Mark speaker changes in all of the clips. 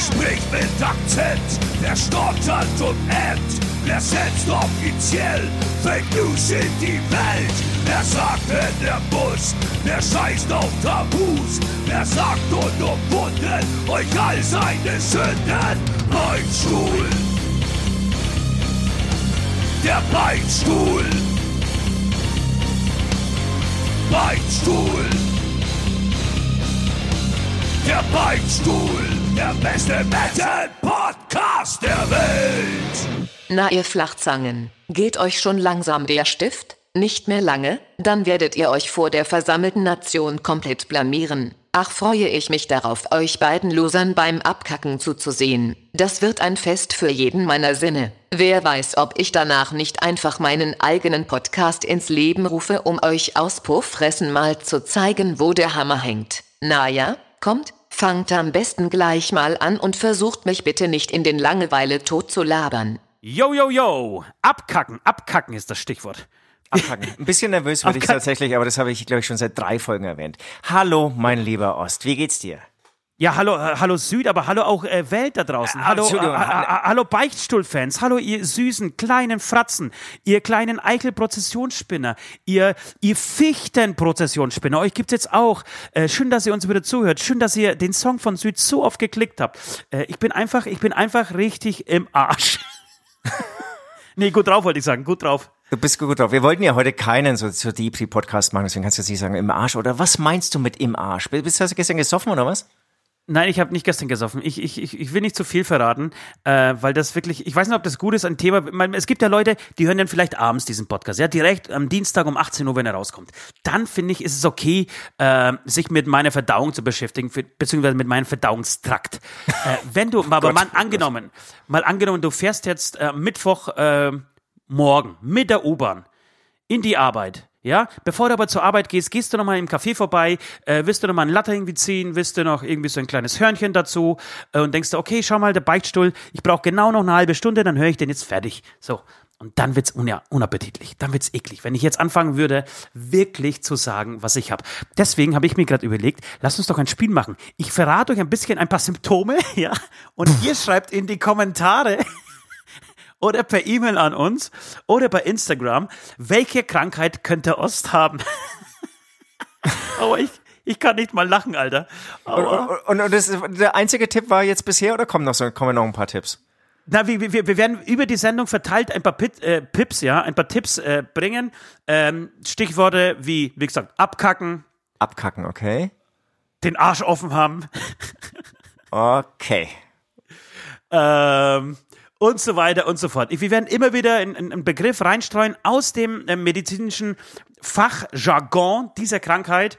Speaker 1: Wer spricht mit Akzent? Wer stottert und ämmt? Wer setzt offiziell Fake News in die Welt? Wer sagt, wenn er muss? Wer scheißt auf Tabus? Wer sagt unumwunden euch all seine Sünden? Beinstuhl! Der Beinstuhl! Beinstuhl! Der Beinstuhl! Der beste Metal-Podcast der Welt!
Speaker 2: Na ihr Flachzangen, geht euch schon langsam der Stift? Nicht mehr lange, dann werdet ihr euch vor der versammelten Nation komplett blamieren. Ach freue ich mich darauf, euch beiden Losern beim Abkacken zuzusehen. Das wird ein Fest für jeden meiner Sinne. Wer weiß, ob ich danach nicht einfach meinen eigenen Podcast ins Leben rufe, um euch aus Puffressen mal zu zeigen, wo der Hammer hängt. Naja, kommt, fangt am besten gleich mal an und versucht mich bitte nicht in den Langeweile tot zu labern.
Speaker 3: Yo, yo, yo. Abkacken. Abkacken ist das Stichwort.
Speaker 4: Abkacken. Ein bisschen nervös bin ich tatsächlich, aber das habe ich, glaube ich, schon seit drei Folgen erwähnt. Hallo, mein lieber Ost. Wie geht's dir?
Speaker 3: Ja, hallo, äh, hallo Süd, aber hallo auch äh, Welt da draußen. hallo, äh, äh, hallo Beichtstuhl-Fans. Hallo ihr süßen kleinen Fratzen, ihr kleinen Eichel-Prozessionsspinner, ihr, ihr Fichten-Prozessionsspinner. Euch gibt's jetzt auch. Äh, schön, dass ihr uns wieder zuhört. Schön, dass ihr den Song von Süd so oft geklickt habt. Äh, ich bin einfach, ich bin einfach richtig im Arsch. nee, gut drauf wollte ich sagen, gut drauf.
Speaker 4: Du bist gut drauf. Wir wollten ja heute keinen so, so Depri-Podcast machen, deswegen kannst du jetzt nicht sagen, im Arsch. Oder was meinst du mit im Arsch? Bist du gestern gesoffen oder was?
Speaker 3: Nein, ich habe nicht gestern gesoffen. Ich, ich, ich, will nicht zu viel verraten, äh, weil das wirklich, ich weiß nicht, ob das gut ist, ein Thema. Man, es gibt ja Leute, die hören dann vielleicht abends diesen Podcast, ja, direkt am Dienstag um 18 Uhr, wenn er rauskommt. Dann finde ich, ist es okay, äh, sich mit meiner Verdauung zu beschäftigen, für, beziehungsweise mit meinem Verdauungstrakt. äh, wenn du, aber mal angenommen, mal angenommen, du fährst jetzt äh, Mittwoch äh, morgen mit der U-Bahn in die Arbeit ja, bevor du aber zur Arbeit gehst, gehst du nochmal im Café vorbei, äh, wirst du nochmal ein Latte irgendwie ziehen, wirst du noch irgendwie so ein kleines Hörnchen dazu äh, und denkst du, okay, schau mal, der Beichtstuhl, ich brauche genau noch eine halbe Stunde, dann höre ich den jetzt fertig. So. Und dann wird's un unappetitlich, dann wird's eklig, wenn ich jetzt anfangen würde, wirklich zu sagen, was ich habe. Deswegen habe ich mir gerade überlegt, lasst uns doch ein Spiel machen. Ich verrate euch ein bisschen ein paar Symptome, ja, und ihr schreibt in die Kommentare, oder per E-Mail an uns oder bei Instagram. Welche Krankheit könnte Ost haben? Aber ich, ich kann nicht mal lachen, Alter.
Speaker 4: Und, und, und das, der einzige Tipp war jetzt bisher oder kommen noch, so, kommen noch ein paar Tipps?
Speaker 3: Na, wir, wir, wir werden über die Sendung verteilt ein paar Pit, äh, Pips, ja, ein paar Tipps äh, bringen. Ähm, Stichworte wie, wie gesagt, abkacken.
Speaker 4: Abkacken, okay.
Speaker 3: Den Arsch offen haben.
Speaker 4: okay.
Speaker 3: Ähm, und so weiter und so fort. Wir werden immer wieder einen Begriff reinstreuen aus dem äh, medizinischen Fachjargon dieser Krankheit.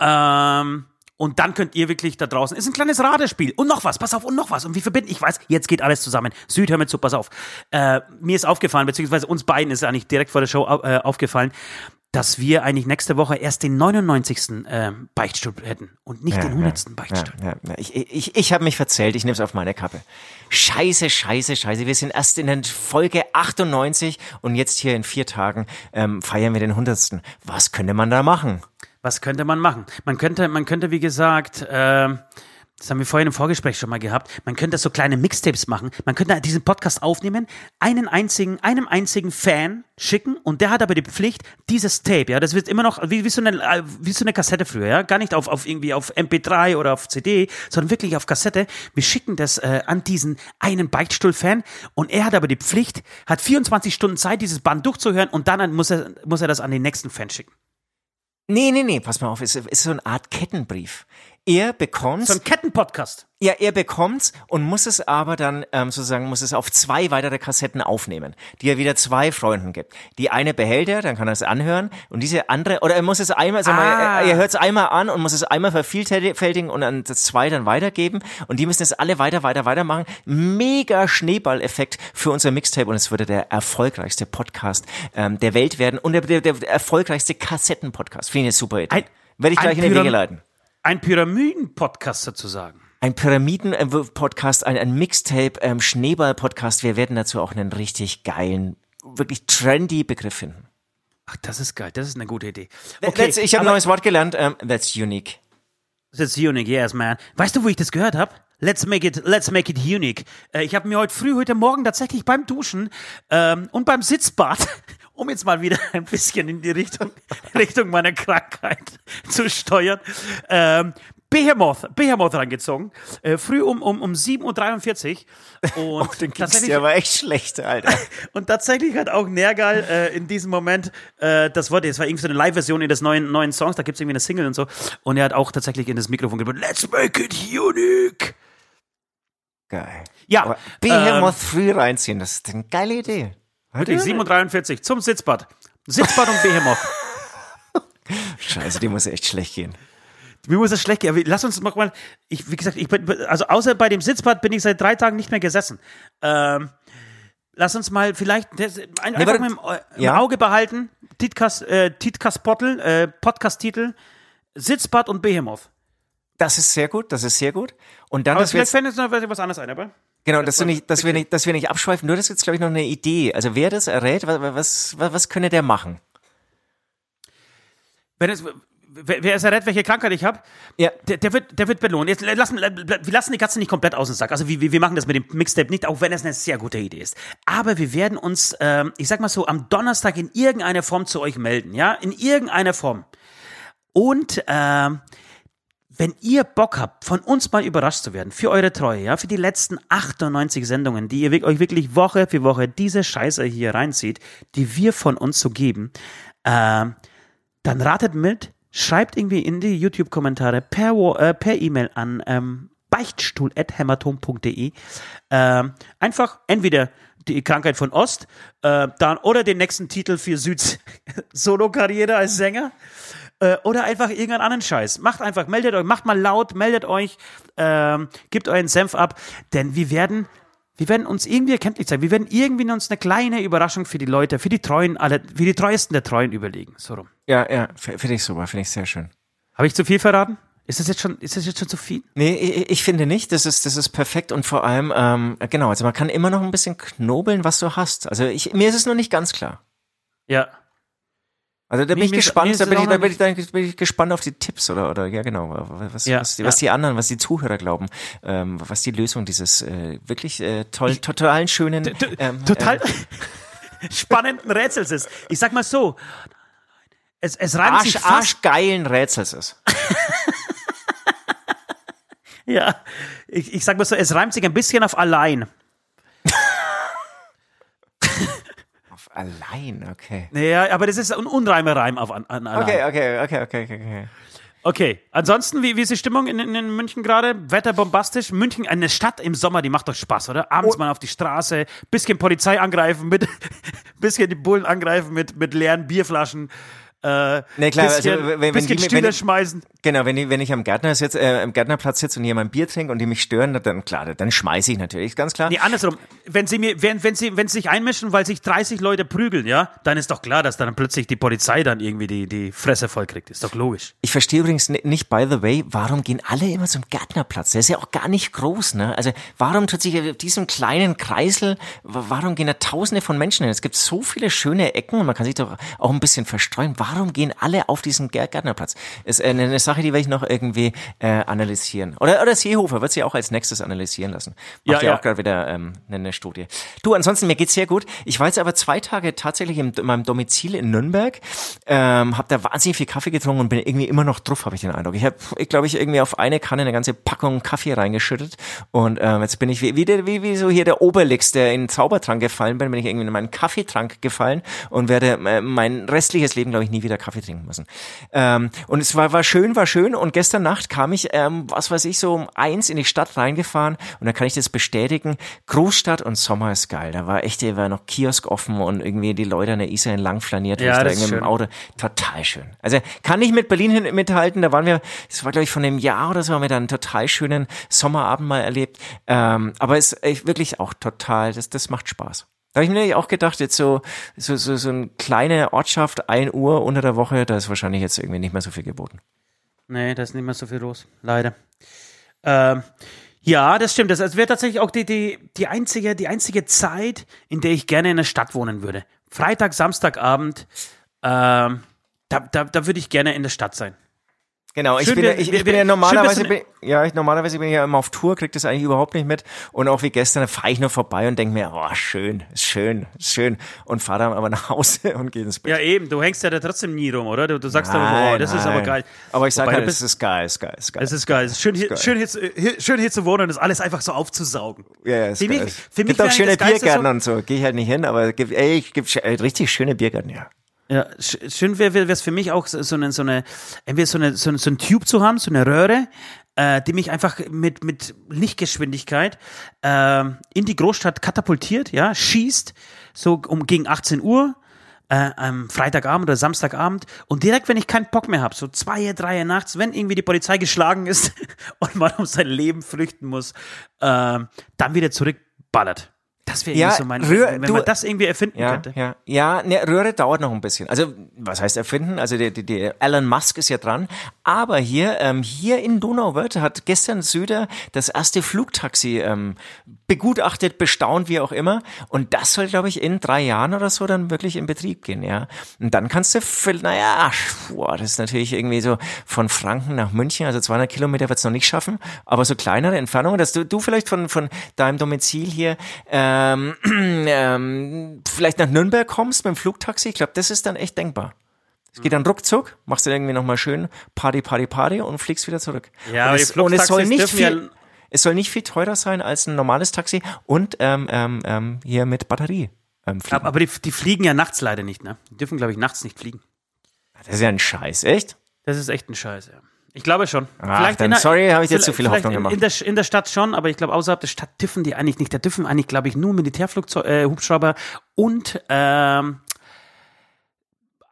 Speaker 3: Ähm, und dann könnt ihr wirklich da draußen, ist ein kleines Radespiel. Und noch was, pass auf, und noch was. Und wir verbinden, ich weiß, jetzt geht alles zusammen. Süd, hör mir zu, pass auf. Äh, mir ist aufgefallen, beziehungsweise uns beiden ist eigentlich direkt vor der Show äh, aufgefallen, dass wir eigentlich nächste Woche erst den 99. Äh, Beichtstuhl hätten und nicht ja, den 100. Ja, Beichtstuhl.
Speaker 4: Ja, ja. Ich, ich, ich habe mich verzählt, ich nehme es auf meine Kappe. Scheiße, scheiße, scheiße. Wir sind erst in der Folge 98 und jetzt hier in vier Tagen ähm, feiern wir den 100. Was könnte man da machen?
Speaker 3: Was könnte man machen? Man könnte, man könnte, wie gesagt, äh, das haben wir vorhin im Vorgespräch schon mal gehabt. Man könnte so kleine Mixtapes machen. Man könnte diesen Podcast aufnehmen, einen einzigen, einem einzigen Fan schicken und der hat aber die Pflicht, dieses Tape, ja, das wird immer noch wie, wie, so, eine, wie so eine Kassette früher, ja, gar nicht auf, auf irgendwie auf MP3 oder auf CD, sondern wirklich auf Kassette. Wir schicken das äh, an diesen einen Beichtstuhl-Fan und er hat aber die Pflicht, hat 24 Stunden Zeit, dieses Band durchzuhören und dann muss er, muss er das an den nächsten Fan schicken.
Speaker 4: Nee, nee, nee, pass mal auf, es ist so eine Art Kettenbrief. Er bekommt.
Speaker 3: So ein Kettenpodcast.
Speaker 4: Ja, er bekommt's und muss es aber dann ähm, sozusagen muss es auf zwei weitere Kassetten aufnehmen, die er wieder zwei Freunden gibt. Die eine behält er, dann kann er es anhören und diese andere oder er muss es einmal, sag mal, ah. er, er hört es einmal an und muss es einmal vervielfältigen und dann das zwei dann weitergeben und die müssen es alle weiter, weiter, weiter machen. Mega Schneeballeffekt für unser Mixtape und es würde der erfolgreichste Podcast ähm, der Welt werden und der, der, der erfolgreichste Kassettenpodcast. Finde ich eine super Idee. Ein, Werde ich gleich in die Wege leiten.
Speaker 3: Ein Pyramiden-Podcast sozusagen
Speaker 4: ein Pyramiden-Podcast, ein, ein Mixtape, ähm, Schneeball-Podcast. Wir werden dazu auch einen richtig geilen, wirklich trendy Begriff finden.
Speaker 3: Ach, das ist geil. Das ist eine gute Idee.
Speaker 4: Okay, that's, ich habe ein neues Wort gelernt. Um, that's unique.
Speaker 3: That's unique, yes, man. Weißt du, wo ich das gehört habe? Let's make it, let's make it unique. Äh, ich habe mir heute früh, heute Morgen tatsächlich beim Duschen ähm, und beim Sitzbad, um jetzt mal wieder ein bisschen in die Richtung, Richtung meiner Krankheit zu steuern, ähm, Behemoth, Behemoth reingezogen. Äh, früh um, um, um 7.43 Uhr. Und
Speaker 4: Oh, den ging's dir aber echt schlecht, Alter.
Speaker 3: und tatsächlich hat auch Nergal äh, in diesem Moment äh, das Wort, es war irgendwie so eine Live-Version in des neuen, neuen Songs, da gibt's irgendwie eine Single und so. Und er hat auch tatsächlich in das Mikrofon gebracht, let's make it unique.
Speaker 4: Geil.
Speaker 3: Ja,
Speaker 4: Aber Behemoth früh reinziehen, das ist eine geile Idee.
Speaker 3: Wirklich, 7.43 Uhr zum Sitzbad. Sitzbad und Behemoth.
Speaker 4: Scheiße, die muss echt schlecht gehen.
Speaker 3: Mir muss es schlecht gehen. Lass uns mal. Ich, wie gesagt, ich bin, also außer bei dem Sitzbad bin ich seit drei Tagen nicht mehr gesessen. Ähm, lass uns mal vielleicht das, ein, einfach
Speaker 4: warte.
Speaker 3: mal im, im
Speaker 4: Ja.
Speaker 3: Auge behalten. Titkas, äh, Titkas Pottel, äh, Podcast-Titel. Sitzbad und Behemoth.
Speaker 4: Das ist sehr gut, das ist sehr gut. Und dann,
Speaker 3: Aber
Speaker 4: dass
Speaker 3: vielleicht
Speaker 4: jetzt,
Speaker 3: fällt uns noch was anderes ein, aber.
Speaker 4: Genau, dass, du nicht, dass, wir nicht, dass wir nicht abschweifen, nur das ist jetzt, glaube ich, noch eine Idee. Also wer das errät, was, was, was, könnte der machen?
Speaker 3: Wenn es, wer, wer es errät, welche Krankheit ich habe,
Speaker 4: Ja.
Speaker 3: der, der, wird, der wird belohnt. Jetzt lassen, wir lassen die Katze nicht komplett aus dem Sack. Also wir, wir machen das mit dem Mixtape nicht, auch wenn es eine sehr gute Idee ist. Aber wir werden uns, ähm, ich sag mal so, am Donnerstag in irgendeiner Form zu euch melden. Ja, in irgendeiner Form. Und ähm, wenn ihr Bock habt, von uns mal überrascht zu werden, für eure Treue, ja, für die letzten 98 Sendungen, die ihr euch wirklich Woche für Woche diese Scheiße hier reinzieht, die wir von uns so geben, ähm, dann ratet mit, schreibt irgendwie in die YouTube-Kommentare per, äh, per E-Mail an ähm, beichtstuhl.hämatom.de ähm, einfach entweder die Krankheit von Ost äh, dann oder den nächsten Titel für Süds Solo-Karriere als Sänger äh, oder einfach irgendeinen anderen Scheiß. Macht einfach, meldet euch, macht mal laut, meldet euch, ähm, gebt euren Senf ab, denn wir werden, wir werden uns irgendwie erkenntlich sein. Wir werden irgendwie uns eine kleine Überraschung für die Leute, für die Treuen, alle, für die Treuesten der Treuen überlegen. So rum.
Speaker 4: Ja, ja, finde ich super, finde ich sehr schön.
Speaker 3: Habe ich zu viel verraten? Ist das jetzt schon, ist das jetzt schon zu viel?
Speaker 4: Nee, ich, ich finde nicht, das ist, das ist perfekt und vor allem, ähm, genau, also man kann immer noch ein bisschen knobeln, was du hast. Also ich, mir ist es noch nicht ganz klar.
Speaker 3: Ja.
Speaker 4: Also da bin ich gespannt, da bin ich, da bin ich, da bin ich gespannt auf die Tipps oder, oder ja genau, was,
Speaker 3: Ja,
Speaker 4: was, die,
Speaker 3: ja.
Speaker 4: was die anderen, was die Zuhörer glauben, ähm, was die Lösung dieses äh, wirklich äh, toll, totalen schönen, ähm,
Speaker 3: Total
Speaker 4: äh,
Speaker 3: spannenden Rätsels ist. Ich sag mal so, es, es reimt sich
Speaker 4: Arsch,
Speaker 3: fast,
Speaker 4: arschgeilen Rätsels ist.
Speaker 3: ja, ich, ich sag mal so, es reimt sich ein bisschen auf allein.
Speaker 4: Auf allein, okay.
Speaker 3: Ja, aber das ist ein Unreimereim auf an, an allein.
Speaker 4: Okay, okay, okay, okay, okay, okay.
Speaker 3: Okay, ansonsten, wie, wie ist die Stimmung in, in, in München gerade? Wetter bombastisch. München, eine Stadt im Sommer, die macht doch Spaß, oder? Abends
Speaker 4: Oh.
Speaker 3: mal auf die Straße, bisschen Polizei angreifen, mit, bisschen die Bullen angreifen mit, mit leeren Bierflaschen. Äh,
Speaker 4: Nee, klar, also,
Speaker 3: bisschen,
Speaker 4: wenn- wenn
Speaker 3: bisschen
Speaker 4: die- wenn die-
Speaker 3: schmeißen.
Speaker 4: Genau, wenn ich, wenn ich am Gärtner sitze, äh, am Gärtnerplatz sitze und jemand Bier trinkt und die mich stören, dann klar, dann schmeiße ich natürlich, ganz klar.
Speaker 3: Nee, andersrum. Wenn sie mir, wenn, wenn sie, wenn sie sich einmischen, weil sich 30 Leute prügeln, ja, dann ist doch klar, dass dann plötzlich die Polizei dann irgendwie die, die Fresse voll kriegt. Ist doch logisch.
Speaker 4: Ich verstehe übrigens ni- nicht, by the way, warum gehen alle immer zum Gärtnerplatz? Der ist ja auch gar nicht groß, ne? Also warum tut sich auf diesem kleinen Kreisel, wa- warum gehen da tausende von Menschen hin? Es gibt so viele schöne Ecken und man kann sich doch auch ein bisschen verstreuen. Warum gehen alle auf diesen Gär- Gärtnerplatz? Ist eine, eine Sache, die werde ich noch irgendwie äh, analysieren. Oder, oder Seehofer wird sie auch als nächstes analysieren lassen. Macht
Speaker 3: Ja,
Speaker 4: ja, auch gerade wieder ähm, eine, eine Studie. Du, ansonsten, mir geht's sehr gut. Ich war jetzt aber zwei Tage tatsächlich im, in meinem Domizil in Nürnberg, ähm, habe da wahnsinnig viel Kaffee getrunken und bin irgendwie immer noch drauf, habe ich den Eindruck. Ich habe, ich glaube, ich irgendwie auf eine Kanne eine ganze Packung Kaffee reingeschüttet und ähm, jetzt bin ich wie, wie, der, wie, wie so hier der Obelix, der in den Zaubertrank gefallen bin, bin ich irgendwie in meinen Kaffeetrank gefallen und werde äh, mein restliches Leben, glaube ich, nie wieder Kaffee trinken müssen. Ähm, und es war, war schön, war schön und gestern Nacht kam ich, ähm, was weiß ich, so um eins in die Stadt reingefahren und da kann ich das bestätigen. Großstadt und Sommer ist geil. Da war echt, da war noch Kiosk offen und irgendwie die Leute an der Isar entlang flaniert,
Speaker 3: Ja,
Speaker 4: da
Speaker 3: ist schön.
Speaker 4: Auto. Total schön. Also kann ich mit Berlin hin, mithalten. Da waren wir, das war glaube ich von einem Jahr oder so, haben wir da einen total schönen Sommerabend mal erlebt. Ähm, aber es ist wirklich auch total, das, das macht Spaß. Da habe ich mir nämlich auch gedacht, jetzt so, so, so, so eine kleine Ortschaft, ein Uhr unter der Woche, da ist wahrscheinlich jetzt irgendwie nicht mehr so viel geboten.
Speaker 3: Nee, da ist nicht mehr so viel los. Leider. Ähm, ja, das stimmt. Das wäre tatsächlich auch die, die, die, einzige, die einzige Zeit, in der ich gerne in der Stadt wohnen würde. Freitag, Samstagabend, ähm, da, da, da würde ich gerne in der Stadt sein.
Speaker 4: Genau, ich
Speaker 3: Schön,
Speaker 4: bin,
Speaker 3: wir-
Speaker 4: ja, ich,
Speaker 3: wir-
Speaker 4: ich bin ja normalerweise,
Speaker 3: schön,
Speaker 4: bin, ja, ich, normalerweise bin ich ja immer auf Tour, krieg das eigentlich überhaupt nicht mit. Und auch wie gestern fahre ich nur vorbei und denke mir, oh, schön, ist schön, ist schön. Und fahre dann aber nach Hause und gehe ins Bett.
Speaker 3: Ja, eben, du hängst ja da trotzdem nie rum, oder? Du, du sagst aber,
Speaker 4: Nein,
Speaker 3: oh, das ist aber
Speaker 4: nein.
Speaker 3: geil.
Speaker 4: Aber ich sage halt, es ist geil, ist geil, ist geil.
Speaker 3: Es ist geil. Es ist schön, hier,
Speaker 4: geil.
Speaker 3: schön, hier, zu- hier, schön hier zu wohnen und das alles einfach so aufzusaugen.
Speaker 4: ja, ja, ist
Speaker 3: Für
Speaker 4: geil.
Speaker 3: mich- für mich
Speaker 4: gibt
Speaker 3: wäre
Speaker 4: auch schöne Biergärten
Speaker 3: so-
Speaker 4: und so. Gehe ich halt nicht hin, aber gibt, ey, es gibt äh, richtig schöne Biergärten, ja.
Speaker 3: Ja, sch- schön wäre es für mich auch so eine, so eine, entweder so eine, so, eine- so ein Tube zu haben, so eine Röhre, äh, die mich einfach mit, mit Lichtgeschwindigkeit ähm, in die Großstadt katapultiert, ja, schießt, so um gegen 18 Uhr, äh, am Freitagabend oder Samstagabend und direkt, wenn ich keinen Bock mehr habe, so zwei, drei nachts, wenn irgendwie die Polizei geschlagen ist und man um sein Leben flüchten muss, äh, dann wieder zurückballert. Das wäre
Speaker 4: Ja,
Speaker 3: so mein,
Speaker 4: Rühr-
Speaker 3: wenn
Speaker 4: du-
Speaker 3: man das irgendwie erfinden
Speaker 4: Ja,
Speaker 3: könnte.
Speaker 4: ja, ja, ne, Röhre dauert noch ein bisschen. Also, was heißt erfinden? Also, der, der, der Elon Musk ist ja dran. Aber hier, ähm, hier in Donauwörth hat gestern Söder das erste Flugtaxi ähm, begutachtet, bestaunt, wie auch immer. Und das soll, glaube ich, in drei Jahren oder so dann wirklich in Betrieb gehen, ja. Und dann kannst du, naja, boah, das ist natürlich irgendwie so von Franken nach München, also 200 Kilometer wird's noch nicht schaffen, aber so kleinere Entfernungen, dass du, du vielleicht von, von deinem Domizil hier ähm, ähm, vielleicht nach Nürnberg kommst mit dem Flugtaxi, ich glaube, das ist dann echt denkbar. Es geht dann ruckzuck, machst du irgendwie nochmal schön Party, Party, Party und fliegst wieder zurück.
Speaker 3: Ja,
Speaker 4: und
Speaker 3: aber
Speaker 4: es, und es soll nicht
Speaker 3: dürfen ja-
Speaker 4: viel, es soll nicht viel teurer sein als ein normales Taxi und ähm, ähm, ähm, hier mit Batterie ähm, fliegen.
Speaker 3: Aber, aber die, die fliegen ja nachts leider nicht, ne? Die dürfen, glaube ich, nachts nicht fliegen.
Speaker 4: das ist ja ein Scheiß, echt?
Speaker 3: Das ist echt ein Scheiß, ja. Ich glaube schon.
Speaker 4: Ach, dann sorry, habe ich dir zu viel
Speaker 3: vielleicht
Speaker 4: Hoffnung
Speaker 3: in,
Speaker 4: gemacht.
Speaker 3: In der, in der Stadt schon, aber ich glaube, außerhalb der Stadt dürfen die eigentlich nicht. Da dürfen eigentlich, glaube ich, nur Militärflugzeuge, äh, Hubschrauber und ähm,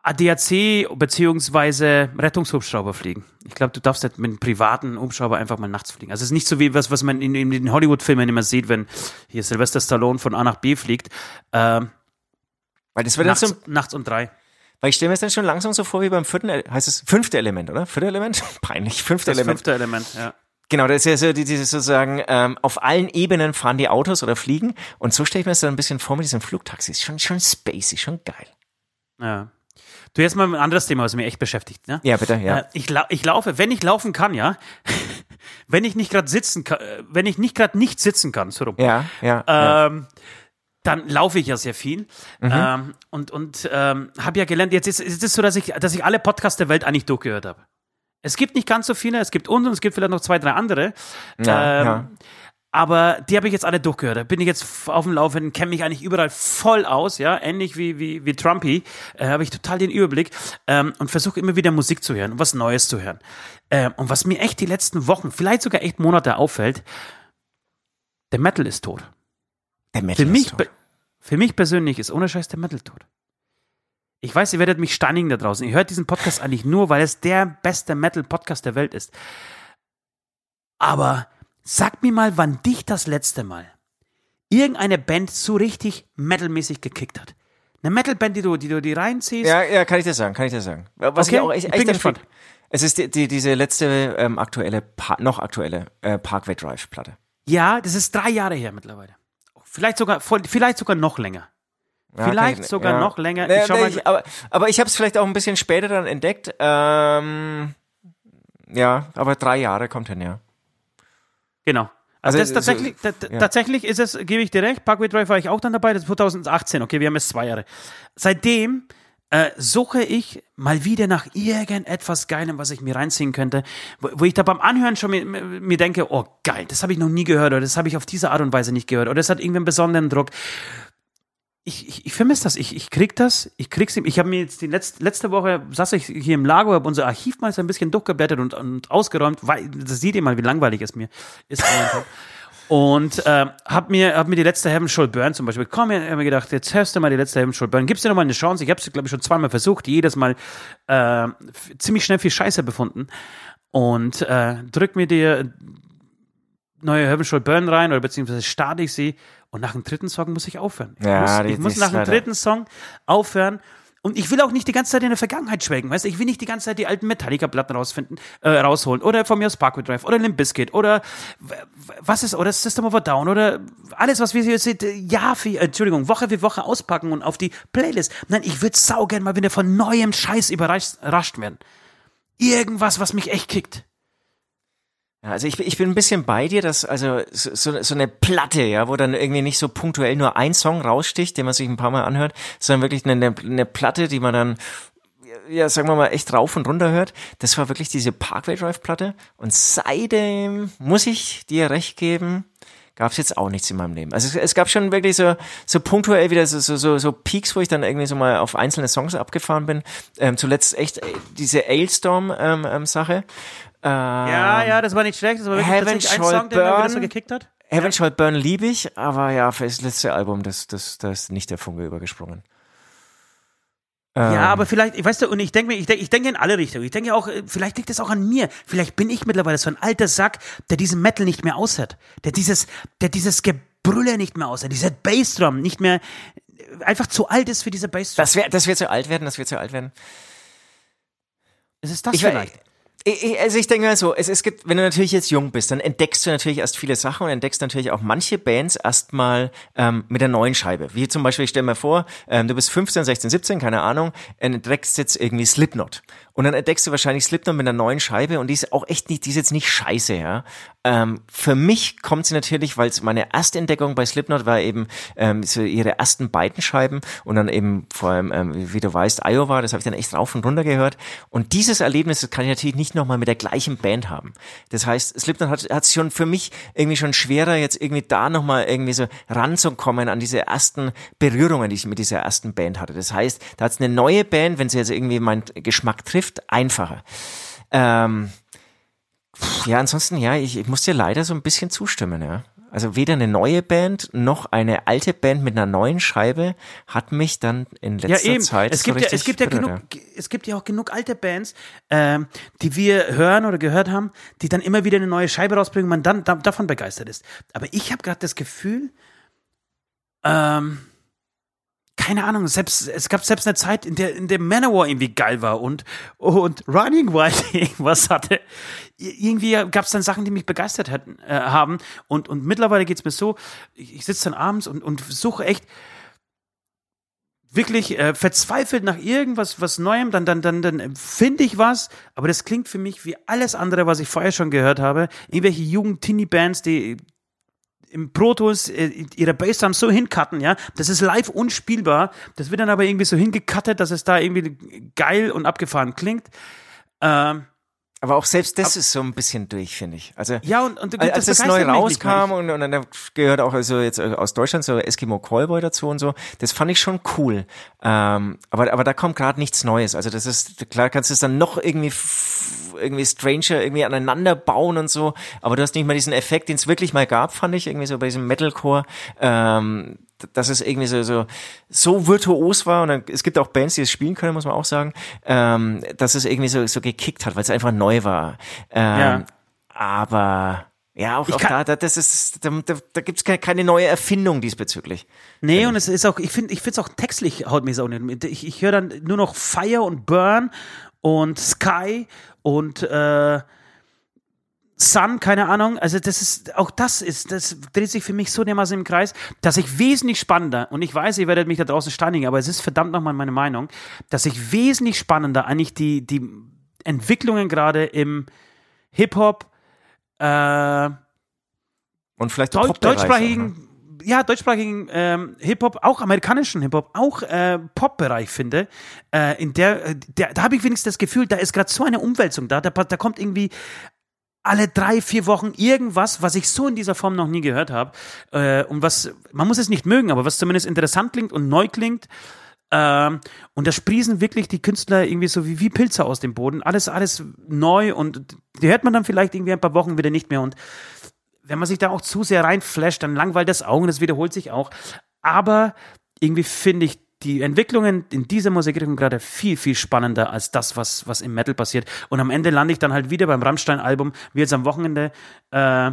Speaker 3: ADAC beziehungsweise Rettungshubschrauber fliegen. Ich glaube, du darfst nicht mit einem privaten Hubschrauber einfach mal nachts fliegen. Also es ist nicht so wie was, was man in, in den Hollywood-Filmen immer sieht, wenn hier Sylvester Stallone von A nach B fliegt. Ähm,
Speaker 4: Weil das wird dann
Speaker 3: nachts,
Speaker 4: so,
Speaker 3: nachts um drei.
Speaker 4: Weil ich stelle mir das dann schon langsam so vor wie beim vierten, heißt es fünfte Element, oder? Vierte Element? Peinlich, fünfte
Speaker 3: Das
Speaker 4: Element.
Speaker 3: fünfte Element, ja.
Speaker 4: Genau, das ist ja so, die- dieses sozusagen, ähm, auf allen Ebenen fahren die Autos oder fliegen. Und so stelle ich mir das dann ein bisschen vor mit diesen Flugtaxis. Schon, schon spacey, schon geil.
Speaker 3: Ja. Du jetzt mal ein anderes Thema, was mich echt beschäftigt. Ne?
Speaker 4: Ja, bitte, ja.
Speaker 3: Äh, ich, lau ich laufe, wenn ich laufen kann, ja, wenn ich nicht gerade sitzen kann, wenn ich nicht gerade nicht sitzen kann, so rum,
Speaker 4: Ja, ja. ja.
Speaker 3: Dann laufe ich ja sehr viel ähm, und und ähm, habe ja gelernt. Jetzt ist, ist es so, dass ich dass ich alle Podcasts der Welt eigentlich durchgehört habe. Es gibt nicht ganz so viele, es gibt uns und es gibt vielleicht noch zwei, drei andere.
Speaker 4: Ja,
Speaker 3: ähm,
Speaker 4: ja.
Speaker 3: Aber die habe ich jetzt alle durchgehört. Da bin ich jetzt auf dem Laufenden, kenne mich eigentlich überall voll aus, ja, ähnlich wie, wie, wie Trumpy, äh, habe ich total den Überblick ähm, und versuche immer wieder Musik zu hören und was Neues zu hören. Ähm, und was mir echt die letzten Wochen, vielleicht sogar echt Monate auffällt, der Metal ist tot.
Speaker 4: Der Metal
Speaker 3: Für
Speaker 4: ist
Speaker 3: mich,
Speaker 4: tot.
Speaker 3: für mich persönlich ist ohne Scheiß der Metal tot. Ich weiß, ihr werdet mich steinigen da draußen. Ihr hört diesen Podcast eigentlich nur, weil es der beste Metal-Podcast der Welt ist. Aber sag mir mal, wann dich das letzte Mal irgendeine Band so richtig metalmäßig gekickt hat. Eine Metal-Band, die du, die du die reinziehst.
Speaker 4: Ja, ja, kann ich dir sagen, kann ich dir sagen. Was
Speaker 3: Okay,
Speaker 4: ich auch echt, echt
Speaker 3: bin gespannt.
Speaker 4: Es ist die, die, diese letzte ähm, aktuelle, pa noch aktuelle äh, Parkway Drive Platte.
Speaker 3: Ja, das ist drei Jahre her mittlerweile. Vielleicht sogar, vielleicht sogar noch länger.
Speaker 4: Ja,
Speaker 3: Vielleicht
Speaker 4: ich-
Speaker 3: sogar noch länger. Ich
Speaker 4: nee,
Speaker 3: mal-
Speaker 4: ich, aber aber ich habe es vielleicht auch ein bisschen später dann entdeckt. Ähm, ja, aber drei Jahre kommt hin, ja.
Speaker 3: Genau. Also,
Speaker 4: Also,
Speaker 3: das
Speaker 4: so-
Speaker 3: tatsächlich, ta-
Speaker 4: ja.
Speaker 3: tatsächlich ist es, gebe ich dir recht, Parkway Drive war ich auch dann dabei, das ist 2018, okay, wir haben jetzt zwei Jahre. Seitdem äh, suche ich mal wieder nach irgendetwas Geilem, was ich mir reinziehen könnte, wo, wo ich da beim Anhören schon mir, mir denke, oh geil, das habe ich noch nie gehört oder das habe ich auf diese Art und Weise nicht gehört oder das hat irgendwie einen besonderen Druck. Ich, ich, ich vermisse das, ich, ich krieg das, ich krieg's ihm. Ich habe mir jetzt die letzte, letzte Woche saß ich hier im Lager, habe unser Archiv mal so ein bisschen durchgeblättert und, und ausgeräumt, weil das seht ihr mal, wie langweilig es mir ist. Und äh, hab mir, hab mir die letzte Heaven Shall Burn zum Beispiel, komm, ich hab mir gedacht, jetzt hörst du mal die letzte Heaven Shall Burn, gibst dir noch mal eine Chance. Ich habe es, glaube ich, schon zweimal versucht, jedes Mal äh, ziemlich schnell viel Scheiße befunden. Und äh, drück mir die neue Heaven Shall Burn rein oder beziehungsweise starte ich sie und nach dem dritten Song muss ich aufhören. Ich
Speaker 4: Ja,
Speaker 3: muss, ich muss nach dem dritten Song aufhören. Und ich will auch nicht die ganze Zeit in der Vergangenheit schwelgen, weißt du? Ich will nicht die ganze Zeit die alten Metallica-Platten rausfinden, äh, rausholen. Oder von mir aus Parkway Drive oder Limp Bizkit oder was ist, oder System of a Down oder alles, was wir hier sehen, äh, Jahr für, äh, Entschuldigung, Woche für Woche auspacken und auf die Playlist. Nein, ich würde saugern mal wieder von neuem Scheiß überrascht werden. irgendwas, was mich echt kickt.
Speaker 4: Also ich, ich bin ein bisschen bei dir, dass also so, so eine Platte, ja, wo dann irgendwie nicht so punktuell nur ein Song raussticht, den man sich ein paar Mal anhört, sondern wirklich eine, eine Platte, die man dann ja, sagen wir mal, echt rauf und runter hört. Das war wirklich diese Parkway Drive Platte. Und seitdem muss ich dir recht geben, gab es jetzt auch nichts in meinem Leben. Also es, es, gab schon wirklich so, so punktuell wieder so, so, so, so Peaks, wo ich dann irgendwie so mal auf einzelne Songs abgefahren bin. Ähm, zuletzt echt äh, diese Ailstorm-Sache. Ähm, ähm,
Speaker 3: ja, ja, das war nicht schlecht. Das war wirklich
Speaker 4: Heaven
Speaker 3: ein Song, der
Speaker 4: Burn,
Speaker 3: mir so gekickt hat.
Speaker 4: Heaven ja. Shall Burn liebe ich, aber ja, für das letzte Album, das, das, das ist nicht der Funke übergesprungen.
Speaker 3: Ja, ähm. aber vielleicht, weißt du, und ich denke mir, ich denke, ich denke in alle Richtungen. Ich denke auch, äh, vielleicht liegt es auch an mir. Vielleicht bin ich mittlerweile so ein alter Sack, der diesen Metal nicht mehr aushält. Der dieses, der dieses Gebrülle nicht mehr aushält. Dieser Bassdrum nicht mehr, äh, einfach zu alt ist für diese Bassdrum.
Speaker 4: Das wird, das wird zu alt werden, das wird zu alt werden.
Speaker 3: Ist es das
Speaker 4: ich
Speaker 3: vielleicht?
Speaker 4: Ich, also ich denke mal so, es, es gibt, wenn du natürlich jetzt jung bist, dann entdeckst du natürlich erst viele Sachen und entdeckst natürlich auch manche Bands erstmal ähm, mit der neuen Scheibe. Wie zum Beispiel, ich stell mir vor, ähm, du bist 15, 16, 17, keine Ahnung, entdeckst jetzt irgendwie Slipknot. Und dann entdeckst du wahrscheinlich Slipknot mit einer neuen Scheibe und die ist auch echt nicht, die ist jetzt nicht scheiße, ja. Ähm, für mich kommt sie natürlich, weil es meine erste Entdeckung bei Slipknot war eben ähm, so ihre ersten beiden Scheiben und dann eben vor allem, ähm, wie du weißt, Iowa, das habe ich dann echt rauf und runter gehört. Und dieses Erlebnis das kann ich natürlich nicht nochmal mit der gleichen Band haben. Das heißt, Slipknot hat es schon für mich irgendwie schon schwerer, jetzt irgendwie da nochmal irgendwie so ranzukommen an diese ersten Berührungen, die ich mit dieser ersten Band hatte. Das heißt, da hat es eine neue Band, wenn sie jetzt irgendwie meinen Geschmack trifft, trifft, einfacher. Ähm, ja, ansonsten, ja, ich, ich muss dir leider so ein bisschen zustimmen, ja. Also weder eine neue Band noch eine alte Band mit einer neuen Scheibe hat mich dann in letzter
Speaker 3: ja, eben.
Speaker 4: Zeit
Speaker 3: es gibt so ja, es gibt ja genug, es gibt ja auch genug alte Bands, ähm, die wir hören oder gehört haben, die dann immer wieder eine neue Scheibe rausbringen, man dann da, davon begeistert ist. Aber ich habe gerade das Gefühl, ähm, keine Ahnung, selbst, es gab selbst eine Zeit, in der, in der Manowar irgendwie geil war und, und Running Wild irgendwas hatte. Irgendwie gab es dann Sachen, die mich begeistert hatten, äh, haben. Und, und mittlerweile geht's mir so, ich, ich sitze dann abends und, und suche echt wirklich äh, verzweifelt nach irgendwas, was Neuem, dann, dann, dann, dann finde ich was, aber das klingt für mich wie alles andere, was ich vorher schon gehört habe. Irgendwelche Jugend-Teenie-Bands, die im Pro Tools äh, ihre Bassdrum so hincutten, ja, das ist live unspielbar. Das wird dann aber irgendwie so hingecuttet, dass es da irgendwie geil und abgefahren klingt. Ähm,
Speaker 4: aber auch selbst das ist so ein bisschen durch, finde ich. Also
Speaker 3: ja, und, und
Speaker 4: als das, das neu rauskam und, und dann gehört auch also jetzt äh, aus Deutschland so Eskimo Callboy dazu und so, das fand ich schon cool. Ähm, aber aber da kommt gerade nichts Neues. Also das ist klar, kannst du es dann noch irgendwie irgendwie Stranger irgendwie aneinander bauen und so, aber du hast nicht mal diesen Effekt, den es wirklich mal gab, fand ich irgendwie so bei diesem Metalcore. Ähm, dass es irgendwie so, so, so virtuos war und dann, es gibt auch Bands, die es spielen können, muss man auch sagen, ähm, dass es irgendwie so, so gekickt hat, weil es einfach neu war. Ähm, ja. Aber ja, auch, auch da, da, das ist, da, da, da gibt es keine, keine neue Erfindung diesbezüglich.
Speaker 3: Nee, und es ist auch, ich finde, ich finde es auch textlich haut mir so nicht. Ich, ich höre dann nur noch Fire und Burn und Sky und äh, Sun, keine Ahnung, also das ist, auch das ist, das dreht sich für mich so dermaßen im Kreis, dass ich wesentlich spannender, und ich weiß, ihr werdet mich da draußen steinigen, aber es ist verdammt nochmal meine Meinung, dass ich wesentlich spannender eigentlich die, die Entwicklungen gerade im Hip-Hop, äh,
Speaker 4: und vielleicht
Speaker 3: Deu deutschsprachigen, auch, ne? ja, deutschsprachigen ähm, Hip-Hop, auch amerikanischen Hip-Hop, auch äh, Pop-Bereich finde, äh, in der, äh, der da habe ich wenigstens das Gefühl, da ist gerade so eine Umwälzung da, da, da kommt irgendwie alle drei, vier Wochen irgendwas, was ich so in dieser Form noch nie gehört habe. Äh, und was, man muss es nicht mögen, aber was zumindest interessant klingt und neu klingt. Ähm, und da sprießen wirklich die Künstler irgendwie so wie, wie Pilze aus dem Boden. Alles, alles neu und die hört man dann vielleicht irgendwie ein paar Wochen wieder nicht mehr. Und wenn man sich da auch zu sehr reinflasht, dann langweilt das Augen, das wiederholt sich auch. Aber irgendwie finde ich die Entwicklungen in dieser Musikrichtung gerade viel, viel spannender als das, was, was im Metal passiert. Und am Ende lande ich dann halt wieder beim Rammstein-Album, wie jetzt am Wochenende, äh,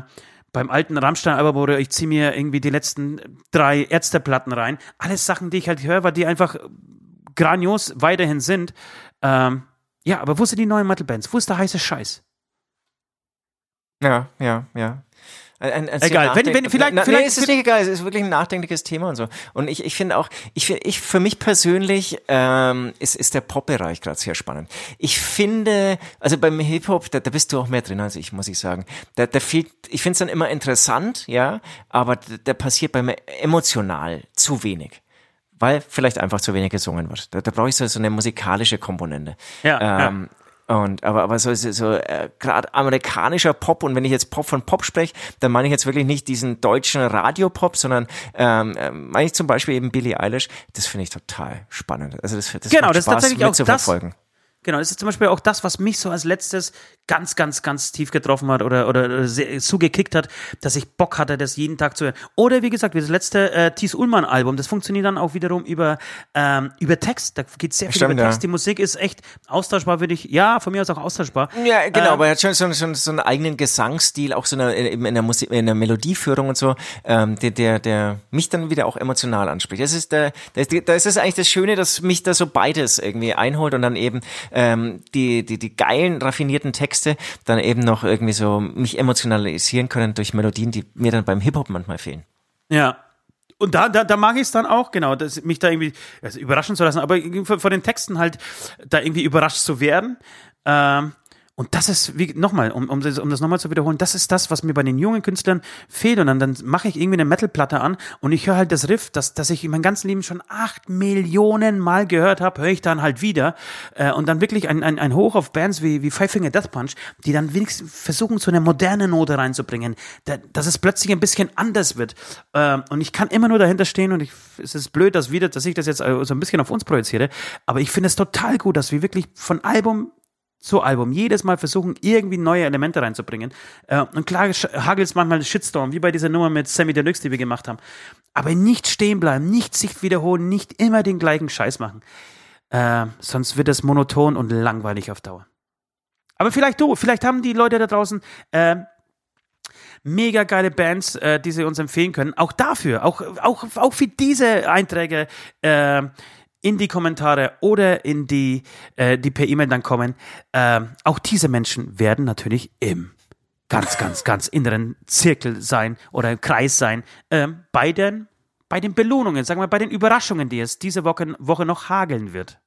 Speaker 3: beim alten Rammstein-Album, wo ich ziehe mir irgendwie die letzten drei Ärzteplatten rein. Alles Sachen, die ich halt höre, weil die einfach grandios weiterhin sind. Ähm, ja, aber wo sind die neuen Metal-Bands? Wo ist der heiße Scheiß?
Speaker 4: Ja, ja, ja. Ein, ein
Speaker 3: Egal, wenn- wenn- vielleicht-
Speaker 4: na,
Speaker 3: vielleicht-
Speaker 4: nee, es ist nicht egal, es ist wirklich ein nachdenkliches Thema und so. Und ich, ich finde auch, ich, ich für mich persönlich ähm, ist, ist der Pop-Bereich gerade sehr spannend. Ich finde, also beim Hip-Hop, da, da bist du auch mehr drin als ich, muss ich sagen. Da, da fehlt, ich finde es dann immer interessant, ja, aber da, da passiert bei mir emotional zu wenig. Weil vielleicht einfach zu wenig gesungen wird. Da, da brauche ich so, so eine musikalische Komponente.
Speaker 3: Ja,
Speaker 4: ähm, Und aber aber so so, so äh, gerade amerikanischer Pop und wenn ich jetzt Pop von Pop spreche, dann meine ich jetzt wirklich nicht diesen deutschen Radiopop, sondern ähm, ähm, meine ich zum Beispiel eben Billie Eilish. Das finde ich total spannend. Also das, das
Speaker 3: Genau,
Speaker 4: macht
Speaker 3: das ist
Speaker 4: Spaß
Speaker 3: tatsächlich auch das-. Genau, das ist zum Beispiel auch das, was mich so als letztes ganz, ganz, ganz tief getroffen hat oder, oder, gekickt hat, dass ich Bock hatte, das jeden Tag zu hören. Oder wie gesagt, wie das letzte äh, Thies Ullmann Album, das funktioniert dann auch wiederum über, ähm, über Text. Da geht sehr viel
Speaker 4: Stimmt,
Speaker 3: über
Speaker 4: ja.
Speaker 3: Text. Die Musik ist echt austauschbar, würde ich, ja, von mir aus auch austauschbar.
Speaker 4: Ja, genau,
Speaker 3: Ähm,
Speaker 4: aber er hat schon so, so, so einen eigenen Gesangsstil, auch so eine, eben in der Musik, in der Melodieführung und so, ähm, der, der, der mich dann wieder auch emotional anspricht. Das ist der, da ist, da ist es eigentlich das Schöne, dass mich da so beides irgendwie einholt und dann eben ähm, die, die, die geilen, raffinierten Texte dann eben noch irgendwie so mich emotionalisieren können durch Melodien, die mir dann beim Hip-Hop manchmal fehlen.
Speaker 3: Ja. Und da, da, da mag ich es dann auch, genau, dass mich da irgendwie also überraschen zu lassen, aber von den Texten halt da irgendwie überrascht zu werden. Ähm, und das ist, wie nochmal, um, um um das nochmal zu wiederholen, das ist das, was mir bei den jungen Künstlern fehlt. Und dann, dann mache ich irgendwie eine Metalplatte an und ich höre halt das Riff, das, das ich in meinem ganzen Leben schon acht Millionen Mal gehört habe, höre ich dann halt wieder. Äh, und dann wirklich ein, ein, ein Hoch auf Bands wie, wie Five Finger Death Punch, die dann wenigstens versuchen, so eine moderne Note reinzubringen, da, dass es plötzlich ein bisschen anders wird. Ähm, und ich kann immer nur dahinter stehen und ich, es ist blöd, dass, wieder, dass ich das jetzt äh, so ein bisschen auf uns projiziere, aber ich finde es total gut, dass wir wirklich von Album zu Album jedes Mal versuchen, irgendwie neue Elemente reinzubringen. Äh, und klar hagelt es manchmal Shitstorm, wie bei dieser Nummer mit Sammy Deluxe, die wir gemacht haben. Aber nicht stehen bleiben, nicht sich wiederholen, nicht immer den gleichen Scheiß machen. Äh, sonst wird es monoton und langweilig auf Dauer. Aber vielleicht du, vielleicht haben die Leute da draußen äh, mega geile Bands, äh, die sie uns empfehlen können. Auch dafür, auch, auch, auch für diese Einträge äh, in die Kommentare oder in die, äh, die per E-Mail dann kommen. Äh, auch diese Menschen werden natürlich im ganz, ganz, ganz inneren Zirkel sein oder im Kreis sein äh, bei den bei den Belohnungen, sagen wir bei den Überraschungen, die es diese Woche, Woche noch hageln wird.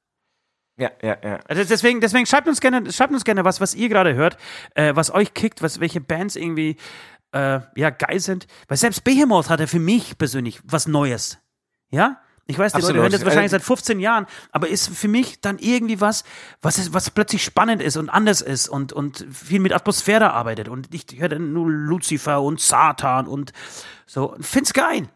Speaker 4: Ja, ja, ja.
Speaker 3: Also deswegen, deswegen schreibt uns gerne, schreibt uns gerne was, was ihr gerade hört, äh, was euch kickt, was, welche Bands irgendwie äh, ja geil sind. Weil selbst Behemoth hatte für mich persönlich was Neues. Ja? Ich weiß, die Leute
Speaker 4: Absolut.
Speaker 3: hören das wahrscheinlich
Speaker 4: Äh,
Speaker 3: seit 15 Jahren, aber ist für mich dann irgendwie was, was, ist, was plötzlich spannend ist und anders ist und, und viel mit Atmosphäre arbeitet. Und ich höre dann nur Lucifer und Satan und so. Find's geil.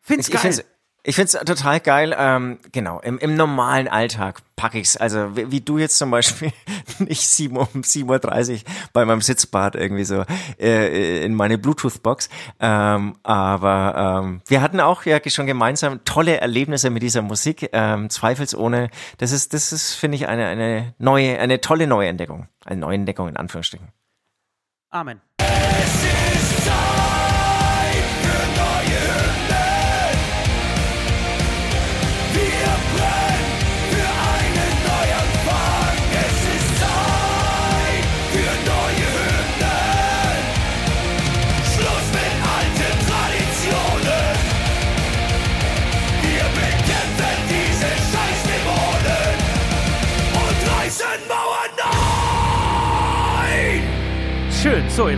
Speaker 3: Find's
Speaker 4: Ich, ich
Speaker 3: geil.
Speaker 4: find's, ich find's total geil. Ähm, genau, im, im normalen Alltag packe ich's. Also wie, wie du jetzt zum Beispiel nicht 7 um 7.30 Uhr bei meinem Sitzbad irgendwie so äh, in meine Bluetooth-Box. Ähm, aber ähm, wir hatten auch ja schon gemeinsam tolle Erlebnisse mit dieser Musik, ähm, zweifelsohne. Das ist, das ist, finde ich, eine, eine neue, eine tolle Neuentdeckung. Eine Neuentdeckung in Anführungsstrichen.
Speaker 3: Amen.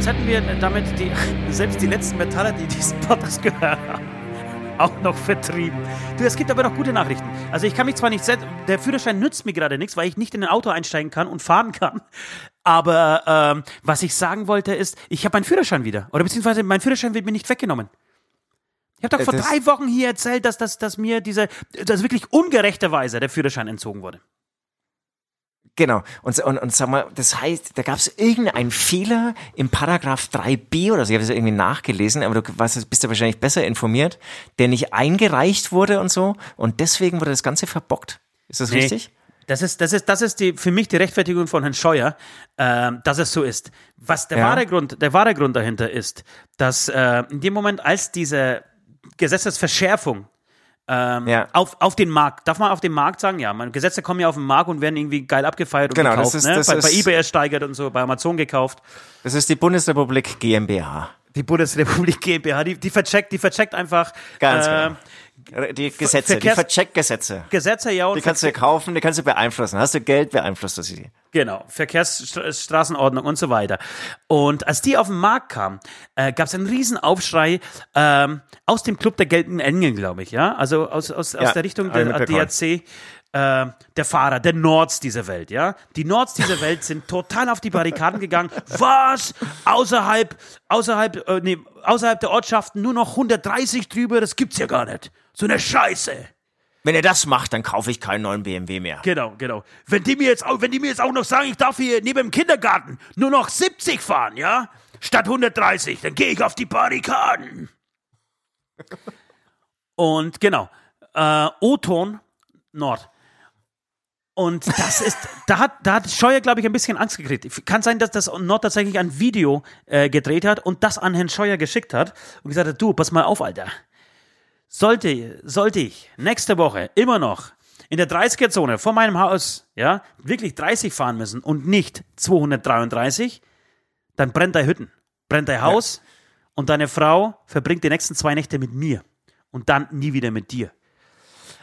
Speaker 3: Jetzt hätten wir damit die, selbst die letzten Metaller, die diesen Podcast gehört haben, auch noch vertrieben. Du, es gibt aber noch gute Nachrichten. Also ich kann mich zwar nicht setzen, der Führerschein nützt mir gerade nichts, weil ich nicht in ein Auto einsteigen kann und fahren kann. Aber ähm, was ich sagen wollte ist, ich habe meinen Führerschein wieder. Oder beziehungsweise mein Führerschein wird mir nicht weggenommen. Ich habe doch vor
Speaker 4: das-
Speaker 3: drei Wochen hier erzählt, dass, dass, dass mir diese, dass wirklich ungerechterweise der Führerschein entzogen wurde.
Speaker 4: Genau. Und, und, und sag mal, das heißt, da gab es irgendeinen Fehler im Paragraph 3b oder so. Ich habe das irgendwie nachgelesen, aber du weißt, bist ja wahrscheinlich besser informiert, der nicht eingereicht wurde und so. Und deswegen wurde das Ganze verbockt. Ist das
Speaker 3: Nee.
Speaker 4: richtig?
Speaker 3: Das ist, das ist, das ist die, für mich die Rechtfertigung von Herrn Scheuer, ähm, dass es so ist. Was der,
Speaker 4: Ja.
Speaker 3: wahre Grund, der wahre Grund dahinter ist, dass äh, in dem Moment, als diese Gesetzesverschärfung ähm,
Speaker 4: Ja.
Speaker 3: auf, auf den Markt, darf man auf den Markt sagen? Ja, man, Gesetze kommen ja auf den Markt und werden irgendwie geil abgefeiert und
Speaker 4: Genau, das
Speaker 3: gekauft.
Speaker 4: ist-
Speaker 3: ne?
Speaker 4: das
Speaker 3: bei, bei
Speaker 4: ist-
Speaker 3: eBay ersteigert und so, bei Amazon gekauft.
Speaker 4: Das ist die Bundesrepublik GmbH.
Speaker 3: Die Bundesrepublik GmbH, die, die vercheckt, die vercheckt einfach
Speaker 4: Ganz
Speaker 3: äh,
Speaker 4: genau. Die Gesetze, die
Speaker 3: Verkehrs-
Speaker 4: Vercheckgesetze.
Speaker 3: Gesetze, ja, und
Speaker 4: Die kannst du kaufen, die kannst du beeinflussen. Hast du Geld, beeinflusst du sie.
Speaker 3: Genau, Verkehrsstraßenordnung und so weiter. Und als die auf den Markt kam, äh, gab es einen riesen Aufschrei ähm, aus dem Club der gelben Engel, glaube ich, ja, also aus, aus, aus
Speaker 4: Ja,
Speaker 3: der Richtung der. DRC. Äh, der Fahrer, der Nords dieser Welt, ja. Die Nords dieser Welt sind total auf die Barrikaden gegangen. Was? Außerhalb, außerhalb, äh, nee, außerhalb der Ortschaften nur noch 130 drüber, das gibt's ja gar nicht. So eine Scheiße.
Speaker 4: Wenn ihr das macht, dann kaufe ich keinen neuen BMW mehr.
Speaker 3: Genau, genau. Wenn die mir jetzt auch, wenn die mir jetzt auch noch sagen, ich darf hier neben dem Kindergarten nur noch 70 fahren, ja? Statt 130, dann gehe ich auf die Barrikaden. Und genau, äh, O-Ton Nord. Und das ist, da hat, da hat Scheuer, glaube ich, ein bisschen Angst gekriegt. Kann sein, dass das Nord tatsächlich ein Video äh, gedreht hat und das an Herrn Scheuer geschickt hat und gesagt hat, du, pass mal auf, Alter. Sollte, sollte ich nächste Woche immer noch in der 30er-Zone vor meinem Haus, ja, wirklich 30 fahren müssen und nicht 233, dann brennt dein Hütten, brennt dein Haus und deine Frau verbringt die nächsten zwei Nächte mit mir und dann nie wieder mit dir.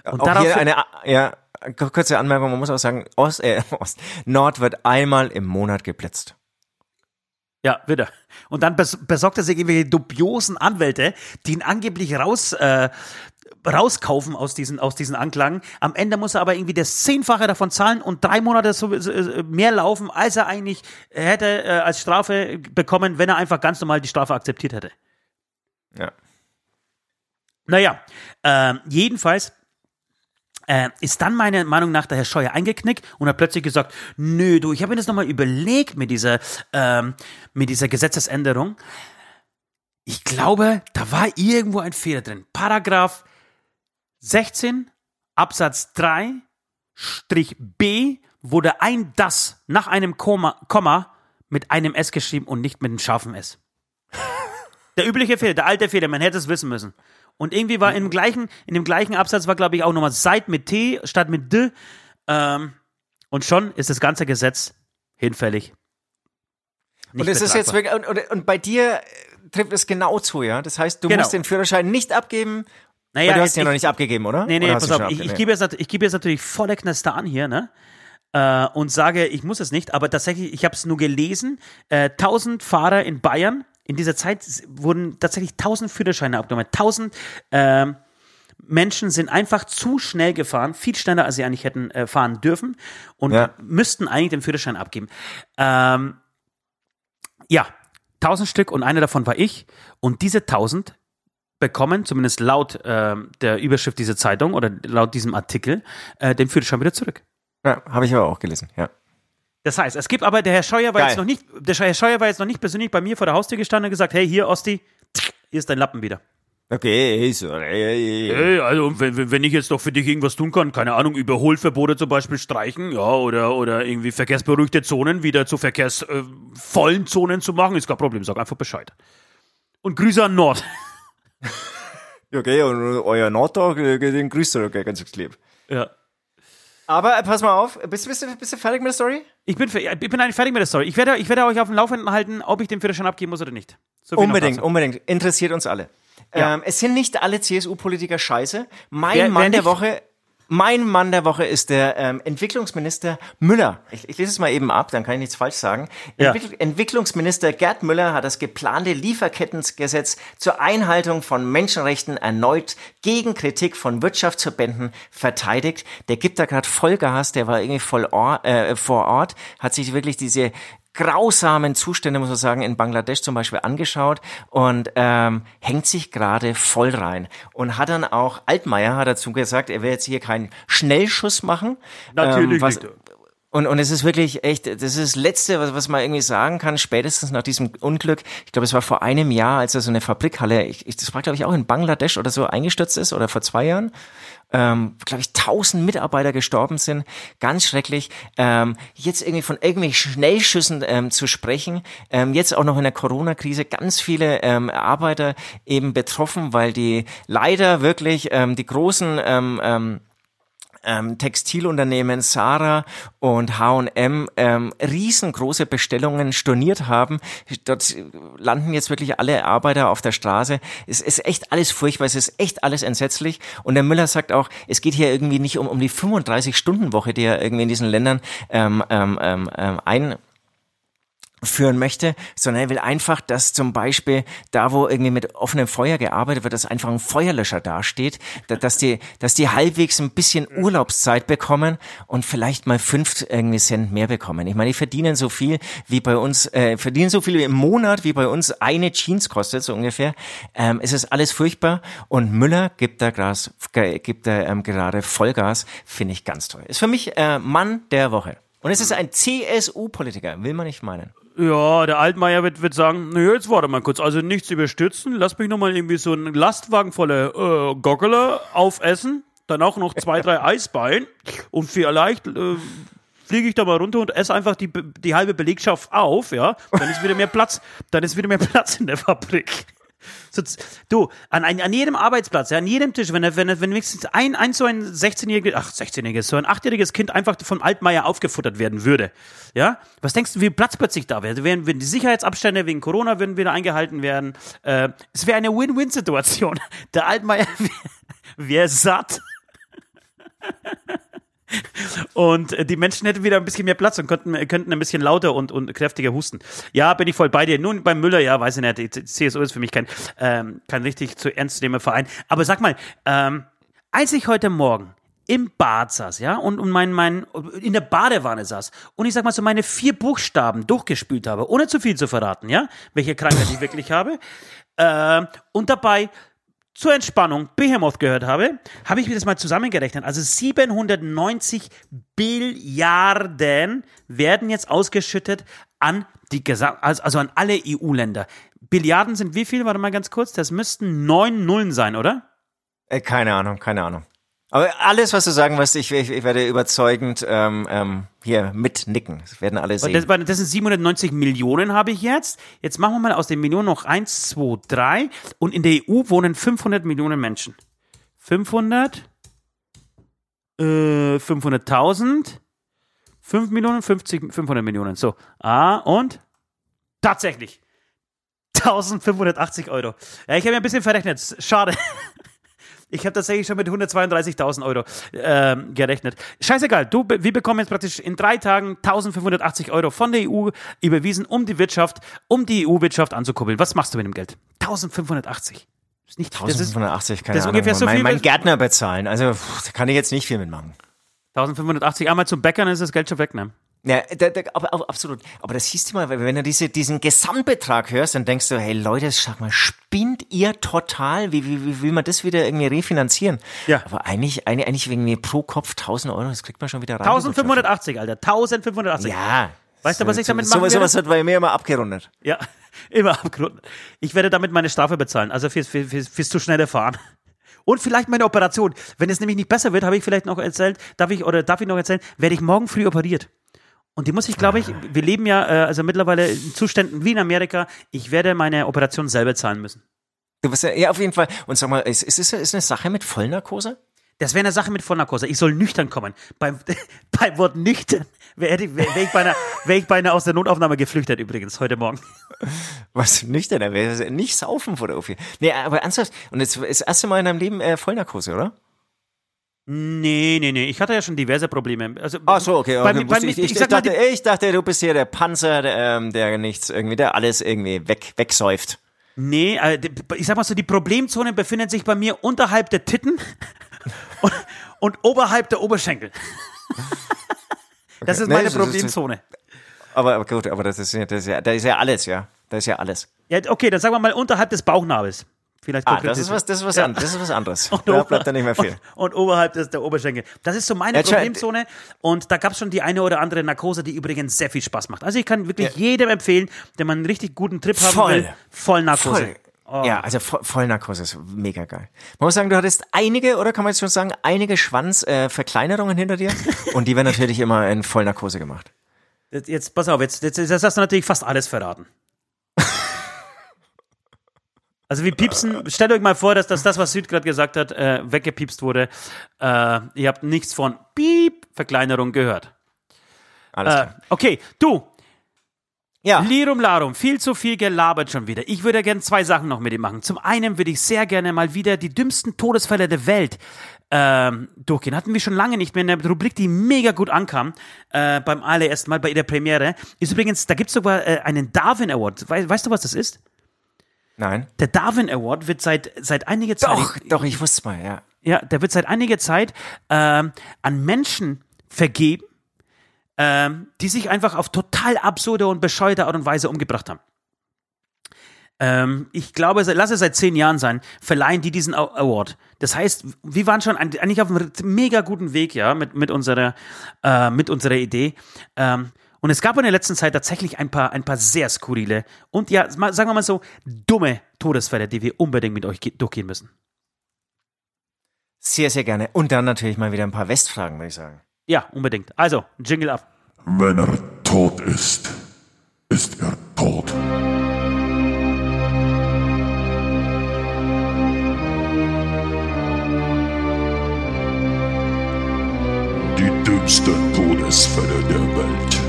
Speaker 3: Und
Speaker 4: Auch
Speaker 3: darauf,
Speaker 4: hier eine, ja, kurze Anmerkung, man muss auch sagen, Ost, äh, Ost, Nord wird einmal im Monat geblitzt.
Speaker 3: ja, wieder. Und dann bes besorgt er sich irgendwelche dubiosen Anwälte, die ihn angeblich raus, äh, rauskaufen aus diesen, aus diesen Anklagen. Am Ende muss er aber irgendwie das Zehnfache davon zahlen und drei Monate äh, mehr laufen, als er eigentlich hätte äh, als Strafe bekommen, wenn er einfach ganz normal die Strafe akzeptiert hätte.
Speaker 4: Ja.
Speaker 3: Naja, äh, jedenfalls äh, ist dann meiner Meinung nach der Herr Scheuer eingeknickt und hat plötzlich gesagt, nö, du, ich habe mir das nochmal überlegt mit dieser, ähm, mit dieser Gesetzesänderung. Ich glaube, da war irgendwo ein Fehler drin. Paragraph 16 Absatz 3 Strich B wurde ein das nach einem Komma, Komma mit einem S geschrieben und nicht mit einem scharfen S. Der übliche Fehler, der alte Fehler, man hätte es wissen müssen. Und irgendwie war im gleichen, in dem gleichen Absatz war, glaube ich, auch nochmal seit mit T statt mit D. Ähm, und schon ist das ganze Gesetz hinfällig. Nicht
Speaker 4: Und es ist jetzt wirklich, und, und, bei dir äh, trifft es genau zu, ja? Das heißt, du
Speaker 3: Genau.
Speaker 4: musst den Führerschein nicht abgeben,
Speaker 3: naja,
Speaker 4: du hast ihn ja noch nicht abgegeben, oder?
Speaker 3: Nee, nee,
Speaker 4: oder
Speaker 3: pass auf, ich, ich, gebe jetzt, ich gebe jetzt natürlich volle Knester an hier, ne? Äh, und sage, ich muss es nicht, aber tatsächlich, ich habe es nur gelesen, äh, 1000 Fahrer in Bayern, in dieser Zeit wurden tatsächlich 1000 Führerscheine abgenommen. 1000 ähm, Menschen sind einfach zu schnell gefahren, viel schneller, als sie eigentlich hätten äh, fahren dürfen und
Speaker 4: Ja.
Speaker 3: müssten eigentlich den Führerschein abgeben. Ähm, ja, 1000 Stück und einer davon war ich und diese 1000 bekommen, zumindest laut ähm, der Überschrift dieser Zeitung oder laut diesem Artikel, äh, den Führerschein wieder zurück.
Speaker 4: Ja, habe ich aber auch gelesen, ja.
Speaker 3: Das heißt, es gibt aber, der Herr Scheuer war
Speaker 4: Geil.
Speaker 3: jetzt noch nicht, der Herr Scheuer war jetzt noch nicht persönlich bei mir vor der Haustür gestanden und gesagt, hey, hier, Osti, hier ist dein Lappen wieder.
Speaker 4: Okay, so, äh,
Speaker 3: Hey, also wenn, wenn- ich jetzt doch für dich irgendwas tun kann, keine Ahnung, Überholverbote zum Beispiel streichen, ja, oder, oder irgendwie verkehrsberuhigte Zonen wieder zu verkehrsvollen Zonen zu machen, ist kein Problem, sag einfach Bescheid. Und Grüße an Nord.
Speaker 4: okay, und euer Nordtag, äh, den grüßt du okay, ganz lieb.
Speaker 3: Ja.
Speaker 4: Aber äh, pass mal auf, bist, bist, du, bist du fertig mit der Story?
Speaker 3: Ich bin, ich bin eigentlich fertig mit der Story. Ich werde, ich werde euch auf dem Laufenden halten, ob ich den Führerschein abgeben muss oder nicht. So
Speaker 4: Unbedingt, unbedingt. Interessiert uns alle.
Speaker 3: Ja.
Speaker 4: Ähm, es sind nicht alle CSU-Politiker scheiße. Mein
Speaker 3: Wer- wer
Speaker 4: Mann der
Speaker 3: nicht?
Speaker 4: Woche, mein Mann der Woche ist der ähm, Entwicklungsminister Müller. Ich, ich lese es mal eben ab, dann kann ich nichts falsch sagen.
Speaker 3: Ja.
Speaker 4: Entwickl Entwicklungsminister Gerd Müller hat das geplante Lieferkettengesetz zur Einhaltung von Menschenrechten erneut gegen Kritik von Wirtschaftsverbänden verteidigt. Der gibt da gerade Vollgas, der war irgendwie voll or äh, vor Ort, hat sich wirklich diese grausamen Zustände, muss man sagen, in Bangladesch zum Beispiel angeschaut und ähm, hängt sich gerade voll rein. Und hat dann auch, Altmaier hat dazu gesagt, er will jetzt hier keinen Schnellschuss machen.
Speaker 3: Natürlich
Speaker 4: ähm, was,
Speaker 3: nicht.
Speaker 4: Und, und es ist wirklich echt, das ist das Letzte, was, was man irgendwie sagen kann, spätestens nach diesem Unglück. Ich glaube, es war vor einem Jahr, als er so eine Fabrikhalle, ich, ich, das war glaube ich auch in Bangladesch oder so eingestürzt ist oder vor zwei Jahren. Ähm, glaube ich, tausend Mitarbeiter gestorben sind. Ganz schrecklich. Ähm, jetzt irgendwie von irgendwelchen Schnellschüssen ähm, zu sprechen. Ähm, jetzt auch noch in der Corona-Krise ganz viele ähm, Arbeiter eben betroffen, weil die leider wirklich ähm, die großen ähm, ähm, ähm, Textilunternehmen Sarah und H&M ähm, riesengroße Bestellungen storniert haben. Dort landen jetzt wirklich alle Arbeiter auf der Straße. Es ist echt alles furchtbar, es ist echt alles entsetzlich. Und der Müller sagt auch, es geht hier irgendwie nicht um, um die 35-Stunden-Woche, die er irgendwie in diesen Ländern ähm, ähm, ähm, ein führen möchte, sondern er will einfach, dass zum Beispiel da, wo irgendwie mit offenem Feuer gearbeitet wird, dass einfach ein Feuerlöscher dasteht, dass die, dass die halbwegs ein bisschen Urlaubszeit bekommen und vielleicht mal fünf irgendwie Cent mehr bekommen. Ich meine, die verdienen so viel wie bei uns, äh, verdienen so viel im Monat wie bei uns eine Jeans kostet, so ungefähr. Ähm, es ist alles furchtbar und Müller gibt da Gras, gibt da ähm, gerade Vollgas, finde ich ganz toll. Ist für mich äh, Mann der Woche. Und es ist ein CSU-Politiker, will man nicht meinen.
Speaker 3: Ja, der Altmaier wird, wird sagen, naja, jetzt warte mal kurz, also nichts überstützen, lass mich nochmal irgendwie so einen Lastwagen voller äh, Goggele aufessen, dann auch noch zwei, drei Eisbein. Und vielleicht äh, fliege ich da mal runter und esse einfach die, die halbe Belegschaft auf, ja, dann ist wieder mehr Platz, dann ist wieder mehr Platz in der Fabrik. So, du, an, an jedem Arbeitsplatz, an jedem Tisch, wenn, wenn, wenn wenigstens ein, ein so ein 16-jähriges, ach, 16-jähriges, so ein 8-jähriges Kind einfach von Altmaier aufgefuttert werden würde, ja, was denkst du, wie Platz plötzlich da wäre? Wären, die Sicherheitsabstände wegen Corona würden wieder eingehalten werden? Äh, es wäre eine Win-Win-Situation. Der Altmaier wäre wär satt. Und äh, die Menschen hätten wieder ein bisschen mehr Platz und könnten, könnten ein bisschen lauter und, und kräftiger husten. Ja, bin ich voll bei dir. Nun, beim Müller, ja, weiß ich nicht. Die CSU ist für mich kein, ähm, kein richtig zu ernst nehmender Verein. Aber sag mal, ähm, als ich heute Morgen im Bad saß, ja, und, und mein, mein, in der Badewanne saß und ich sag mal so meine vier Buchstaben durchgespült habe, ohne zu viel zu verraten, ja, welche Krankheit ich wirklich habe, äh, und dabei zur Entspannung Behemoth gehört habe, habe ich mir das mal zusammengerechnet. Also 790 Billiarden werden jetzt ausgeschüttet an die Gesam also, an alle EU-Länder. Billiarden sind wie viel? Warte mal ganz kurz. Das müssten neun Nullen sein, oder?
Speaker 4: Äh, keine Ahnung, keine Ahnung. Aber alles, was du sagen wirst, ich, ich, ich werde überzeugend ähm, ähm, hier mitnicken. Das werden alle sehen.
Speaker 3: Das, das sind 790 Millionen habe ich jetzt. Jetzt machen wir mal aus den Millionen noch 1, 2, 3. Und in der EU wohnen 500 Millionen Menschen. 500, äh, 500.000, 5 Millionen, 50, 500 Millionen. So, ah, und tatsächlich 1580 Euro. Ja, ich habe mir ein bisschen verrechnet. Schade. Ich habe tatsächlich schon mit 132.000 Euro ähm, gerechnet. Scheißegal, du, wir bekommen jetzt praktisch in drei Tagen 1580 Euro von der EU überwiesen, um die Wirtschaft, um die EU-Wirtschaft anzukurbeln. Was machst du mit dem Geld? 1580.
Speaker 4: Das ist nicht 1580, keine das ist Ahnung. Ungefähr so mein, viel mein Gärtner bezahlen. Also pff, da kann ich jetzt nicht viel mitmachen.
Speaker 3: 1580, einmal zum Bäckern ist das Geld schon weg, ne?
Speaker 4: Ja, da, da, aber, aber, absolut. Aber das hieß mal, wenn du diese, diesen Gesamtbetrag hörst, dann denkst du, hey Leute, sag mal, spinnt ihr total? Wie, wie, wie will man das wieder irgendwie refinanzieren? Ja. Aber eigentlich, eigentlich, eigentlich wegen mir pro Kopf 1000 Euro, das kriegt man schon wieder rein.
Speaker 3: 1580, Alter. 1580.
Speaker 4: Ja.
Speaker 3: Weißt du, was ich damit mache?
Speaker 4: So, sowas wird bei mir immer abgerundet.
Speaker 3: Ja, immer abgerundet. Ich werde damit meine Strafe bezahlen, also fürs, fürs, fürs, fürs zu schnelle Fahren. Und vielleicht meine Operation. Wenn es nämlich nicht besser wird, habe ich vielleicht noch erzählt, darf ich, oder darf ich noch erzählen, werde ich morgen früh operiert. Und die muss ich, glaube ich, wir leben ja äh, also mittlerweile in Zuständen wie in Amerika. Ich werde meine Operation selber zahlen müssen.
Speaker 4: Du wirst ja, ja auf jeden Fall. Und sag mal, ist, ist, ist eine Sache mit Vollnarkose?
Speaker 3: Das wäre eine Sache mit Vollnarkose. Ich soll nüchtern kommen. Beim, beim Wort nüchtern wäre wär, wär ich, beinahe, wär ich beinahe aus der Notaufnahme geflüchtet übrigens, heute Morgen.
Speaker 4: Was nüchtern? Nicht saufen vor der OP. Nee, aber ernsthaft. Und jetzt ist das erste Mal in deinem Leben äh, Vollnarkose, oder?
Speaker 3: Nee, nee, nee. Ich hatte ja schon diverse Probleme. Also,
Speaker 4: Ach so, okay. okay. Bei, bei, ich, ich, ich, dachte, ich dachte, du bist hier der Panzer, der, ähm, der nichts irgendwie, der alles irgendwie weg, wegsäuft.
Speaker 3: Nee, äh, ich sag mal so, die Problemzone befindet sich bei mir unterhalb der Titten und, und oberhalb der Oberschenkel. Das okay. ist meine nee, Problemzone.
Speaker 4: Aber, aber gut, aber das ist, das ist ja, da ist ja alles, ja. Das ist ja alles.
Speaker 3: Ja, okay, dann sagen wir mal unterhalb des Bauchnabels.
Speaker 4: Vielleicht ah, das ist was, das ist was, ja. an, das ist was anderes. Und da bleibt dann nicht mehr viel.
Speaker 3: Und, und oberhalb ist der Oberschenkel. Das ist so meine Problemzone. Und da gab es schon die eine oder andere Narkose, die übrigens sehr viel Spaß macht. Also ich kann wirklich ja. jedem empfehlen, der mal einen richtig guten Trip haben Voll. will, Vollnarkose. Voll.
Speaker 4: Oh. Ja, also Vollnarkose ist mega geil. Man muss sagen, du hattest einige, oder kann man jetzt schon sagen, einige Schwanzverkleinerungen äh, hinter dir. und die werden natürlich immer in Vollnarkose gemacht.
Speaker 3: Jetzt, jetzt pass auf, jetzt, jetzt, jetzt hast du natürlich fast alles verraten. Also wir piepsen, stellt euch mal vor, dass das, das was Süd gerade gesagt hat, äh, weggepiepst wurde. Äh, ihr habt nichts von Piep, Verkleinerung gehört.
Speaker 4: Alles
Speaker 3: Äh,
Speaker 4: klar.
Speaker 3: okay, du,
Speaker 4: Ja.
Speaker 3: Lirum Larum, viel zu viel gelabert schon wieder. Ich würde gerne zwei Sachen noch mit dir machen. Zum einen würde ich sehr gerne mal wieder die dümmsten Todesfälle der Welt ähm, durchgehen. Hatten wir schon lange nicht mehr in der Rubrik, die mega gut ankam äh, beim allerersten Mal bei der Premiere. Ist übrigens, da gibt es sogar äh, einen Darwin Award. Wei weißt du, was das ist?
Speaker 4: Nein.
Speaker 3: Der Darwin Award wird seit, seit einiger Zeit.
Speaker 4: Doch, doch, ich wusste mal, ja.
Speaker 3: Ja, der wird seit einiger Zeit ähm, an Menschen vergeben, ähm, die sich einfach auf total absurde und bescheuerte Art und Weise umgebracht haben. Ähm, ich glaube, lass es seit zehn Jahren sein, verleihen die diesen Award. Das heißt, wir waren schon eigentlich auf einem mega guten Weg, ja, mit, mit, unserer, äh, mit unserer Idee. Ähm, und es gab in der letzten Zeit tatsächlich ein paar, ein paar sehr skurrile und ja, mal- sagen wir mal so, dumme Todesfälle, die wir unbedingt mit euch ge- durchgehen müssen.
Speaker 4: Sehr, sehr gerne. Und dann natürlich mal wieder ein paar Westfragen, würde ich sagen.
Speaker 3: Ja, unbedingt. Also, Jingle ab.
Speaker 1: Wenn er tot ist, ist er tot. Die dümmsten Todesfälle der Welt.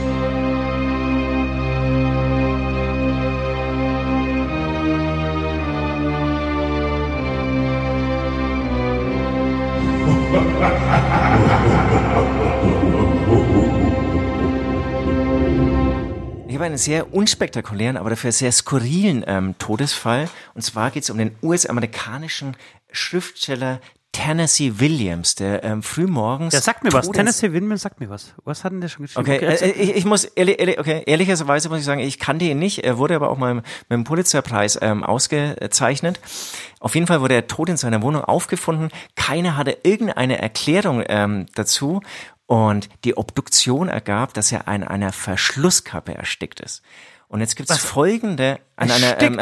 Speaker 4: Ich habe einen sehr unspektakulären, aber dafür sehr skurrilen ähm, Todesfall. Und zwar geht es um den US-amerikanischen Schriftsteller Tennessee Williams, der ähm, frühmorgens.
Speaker 3: Der sagt mir was. Tennessee Windmill sagt mir was. Was hat denn der schon geschrieben?
Speaker 4: Okay,
Speaker 3: erzähl.
Speaker 4: äh, ich, ich muss ehrlich, ehrlich, okay, ehrlicherweise muss ich sagen, ich kannte ihn nicht. Er wurde aber auch mal mit dem Pulitzerpreis ähm, ausgezeichnet. Auf jeden Fall wurde er tot in seiner Wohnung aufgefunden. Keiner hatte irgendeine Erklärung ähm, dazu. Und die Obduktion ergab, dass er an einer Verschlusskappe erstickt ist. Und jetzt gibt es folgende an einer ähm,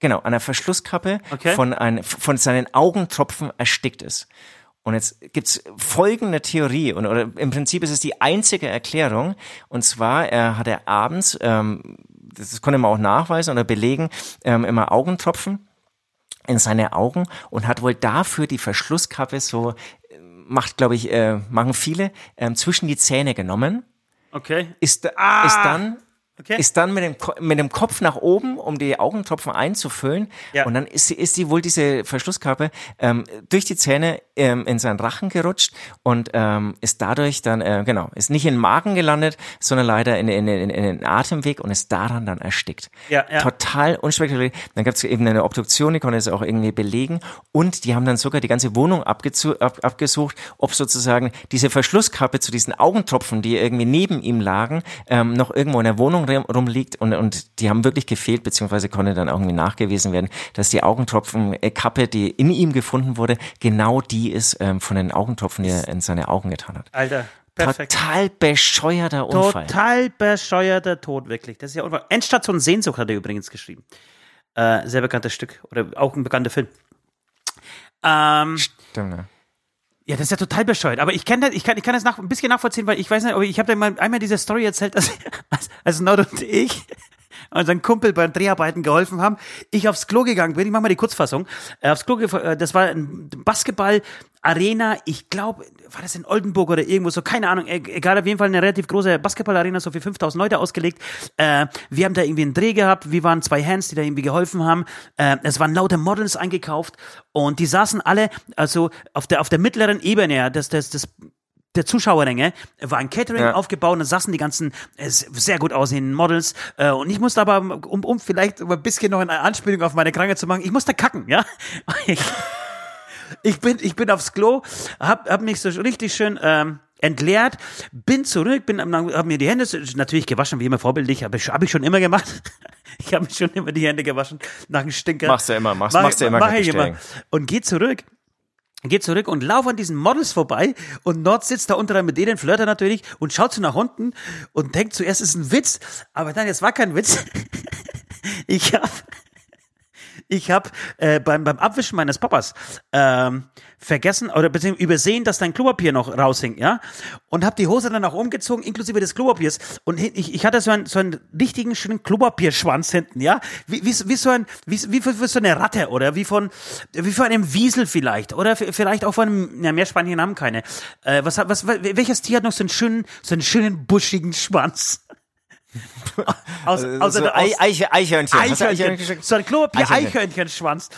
Speaker 4: genau an einer Verschlusskappe
Speaker 3: Okay.
Speaker 4: von ein, von seinen Augentropfen erstickt ist. Und jetzt gibt's folgende Theorie, und oder im Prinzip ist es die einzige Erklärung, und zwar er hat er abends, ähm, das konnte man auch nachweisen oder belegen, ähm, immer Augentropfen in seine Augen und hat wohl dafür die Verschlusskappe so, äh, macht glaube ich, äh, machen viele, ähm, zwischen die Zähne genommen,
Speaker 3: okay.
Speaker 4: ist,
Speaker 3: Ah!
Speaker 4: ist dann
Speaker 3: Okay.
Speaker 4: ist dann mit dem, mit dem Kopf nach oben, um die Augentropfen einzufüllen.
Speaker 3: Ja.
Speaker 4: Und dann ist sie, ist sie wohl diese Verschlusskappe ähm, durch die Zähne ähm, in seinen Rachen gerutscht und ähm, ist dadurch dann, äh, genau, ist nicht in den Magen gelandet, sondern leider in, in, in, in den Atemweg und ist daran dann erstickt.
Speaker 3: Ja, ja.
Speaker 4: Total unspektakulär. Dann gab es eben eine Obduktion, die konnte es auch irgendwie belegen. Und die haben dann sogar die ganze Wohnung abgezu- ab, abgesucht, ob sozusagen diese Verschlusskappe zu diesen Augentropfen, die irgendwie neben ihm lagen, ähm, noch irgendwo in der Wohnung rumliegt. Und, und die haben wirklich gefehlt, beziehungsweise konnte dann irgendwie nachgewiesen werden, dass die Augentropfenkappe, die in ihm gefunden wurde, genau die ist ähm, von den Augentropfen, die er in seine Augen getan hat.
Speaker 3: Alter, perfekt.
Speaker 4: Total bescheuerter Unfall.
Speaker 3: Total bescheuerter Tod, wirklich. Das ist ja unwahr. Endstation Sehnsucht hat er übrigens geschrieben. Äh, sehr bekanntes Stück. Oder auch ein bekannter Film. Ähm,
Speaker 4: Stimmt, ja.
Speaker 3: Ja, das ist ja total bescheuert. Aber ich, kenn das, ich, kann, ich kann das nach, ein bisschen nachvollziehen, weil ich weiß nicht, aber ich habe da mal einmal diese Story erzählt, dass als, als Nord und ich unseren Kumpel beim Dreharbeiten geholfen haben. Ich aufs Klo gegangen bin, ich mache mal die Kurzfassung. Äh, aufs Klo, äh, das war ein Basketball-Arena, ich glaube, war das in Oldenburg oder irgendwo so, keine Ahnung, e- egal, auf jeden Fall eine relativ große Basketball-Arena, so für 5000 Leute ausgelegt. Äh, wir haben da irgendwie einen Dreh gehabt, wir waren zwei Hands, die da irgendwie geholfen haben. Es waren lauter Models eingekauft und die saßen alle, also auf der, auf der mittleren Ebene, ja, das, das, das der Zuschauerränge war ein Catering
Speaker 4: Ja.
Speaker 3: aufgebaut und da saßen die ganzen äh, sehr gut aussehenden Models äh, und ich musste aber, um, um vielleicht ein bisschen noch eine Anspielung auf meine Krankheit zu machen, ich musste kacken, ja. Ich, bin, ich bin aufs Klo, hab, hab mich so richtig schön ähm, entleert, bin zurück, bin, hab mir die Hände natürlich gewaschen, wie immer vorbildlich, habe ich, hab ich schon immer gemacht. Ich habe mir schon immer die Hände gewaschen nach dem Stinker.
Speaker 4: Machst du immer, machst-
Speaker 3: Mach-
Speaker 4: machst du immer,
Speaker 3: mach
Speaker 4: ich
Speaker 3: immer. Und geh zurück geht zurück und lauf an diesen Models vorbei und Nord sitzt da unter mit denen, flirtet natürlich und schaut so nach unten und denkt zuerst, es ist ein Witz, aber dann, es war kein Witz. Ich hab, ich habe äh, beim, beim Abwischen meines Papas ähm, vergessen oder beziehungsweise übersehen, dass dein Klopapier noch raushing, ja? Und habe die Hose dann auch umgezogen, inklusive des Klopapiers. Und ich, ich hatte so einen, so einen richtigen schönen Klopapierschwanz hinten, ja? Wie, wie, wie so ein, wie, wie, wie so eine Ratte oder wie von, wie von einem Wiesel vielleicht oder vielleicht auch von einem, ja, Meerschweinchen haben keine. Äh, was, was, welches Tier hat noch so einen schönen, so einen schönen buschigen Schwanz?
Speaker 4: Aus, also, außer so der, aus, Eiche, Eichhörnchen.
Speaker 3: Eichhörnchen. So ein Klopapier-Eichhörnchenschwanz.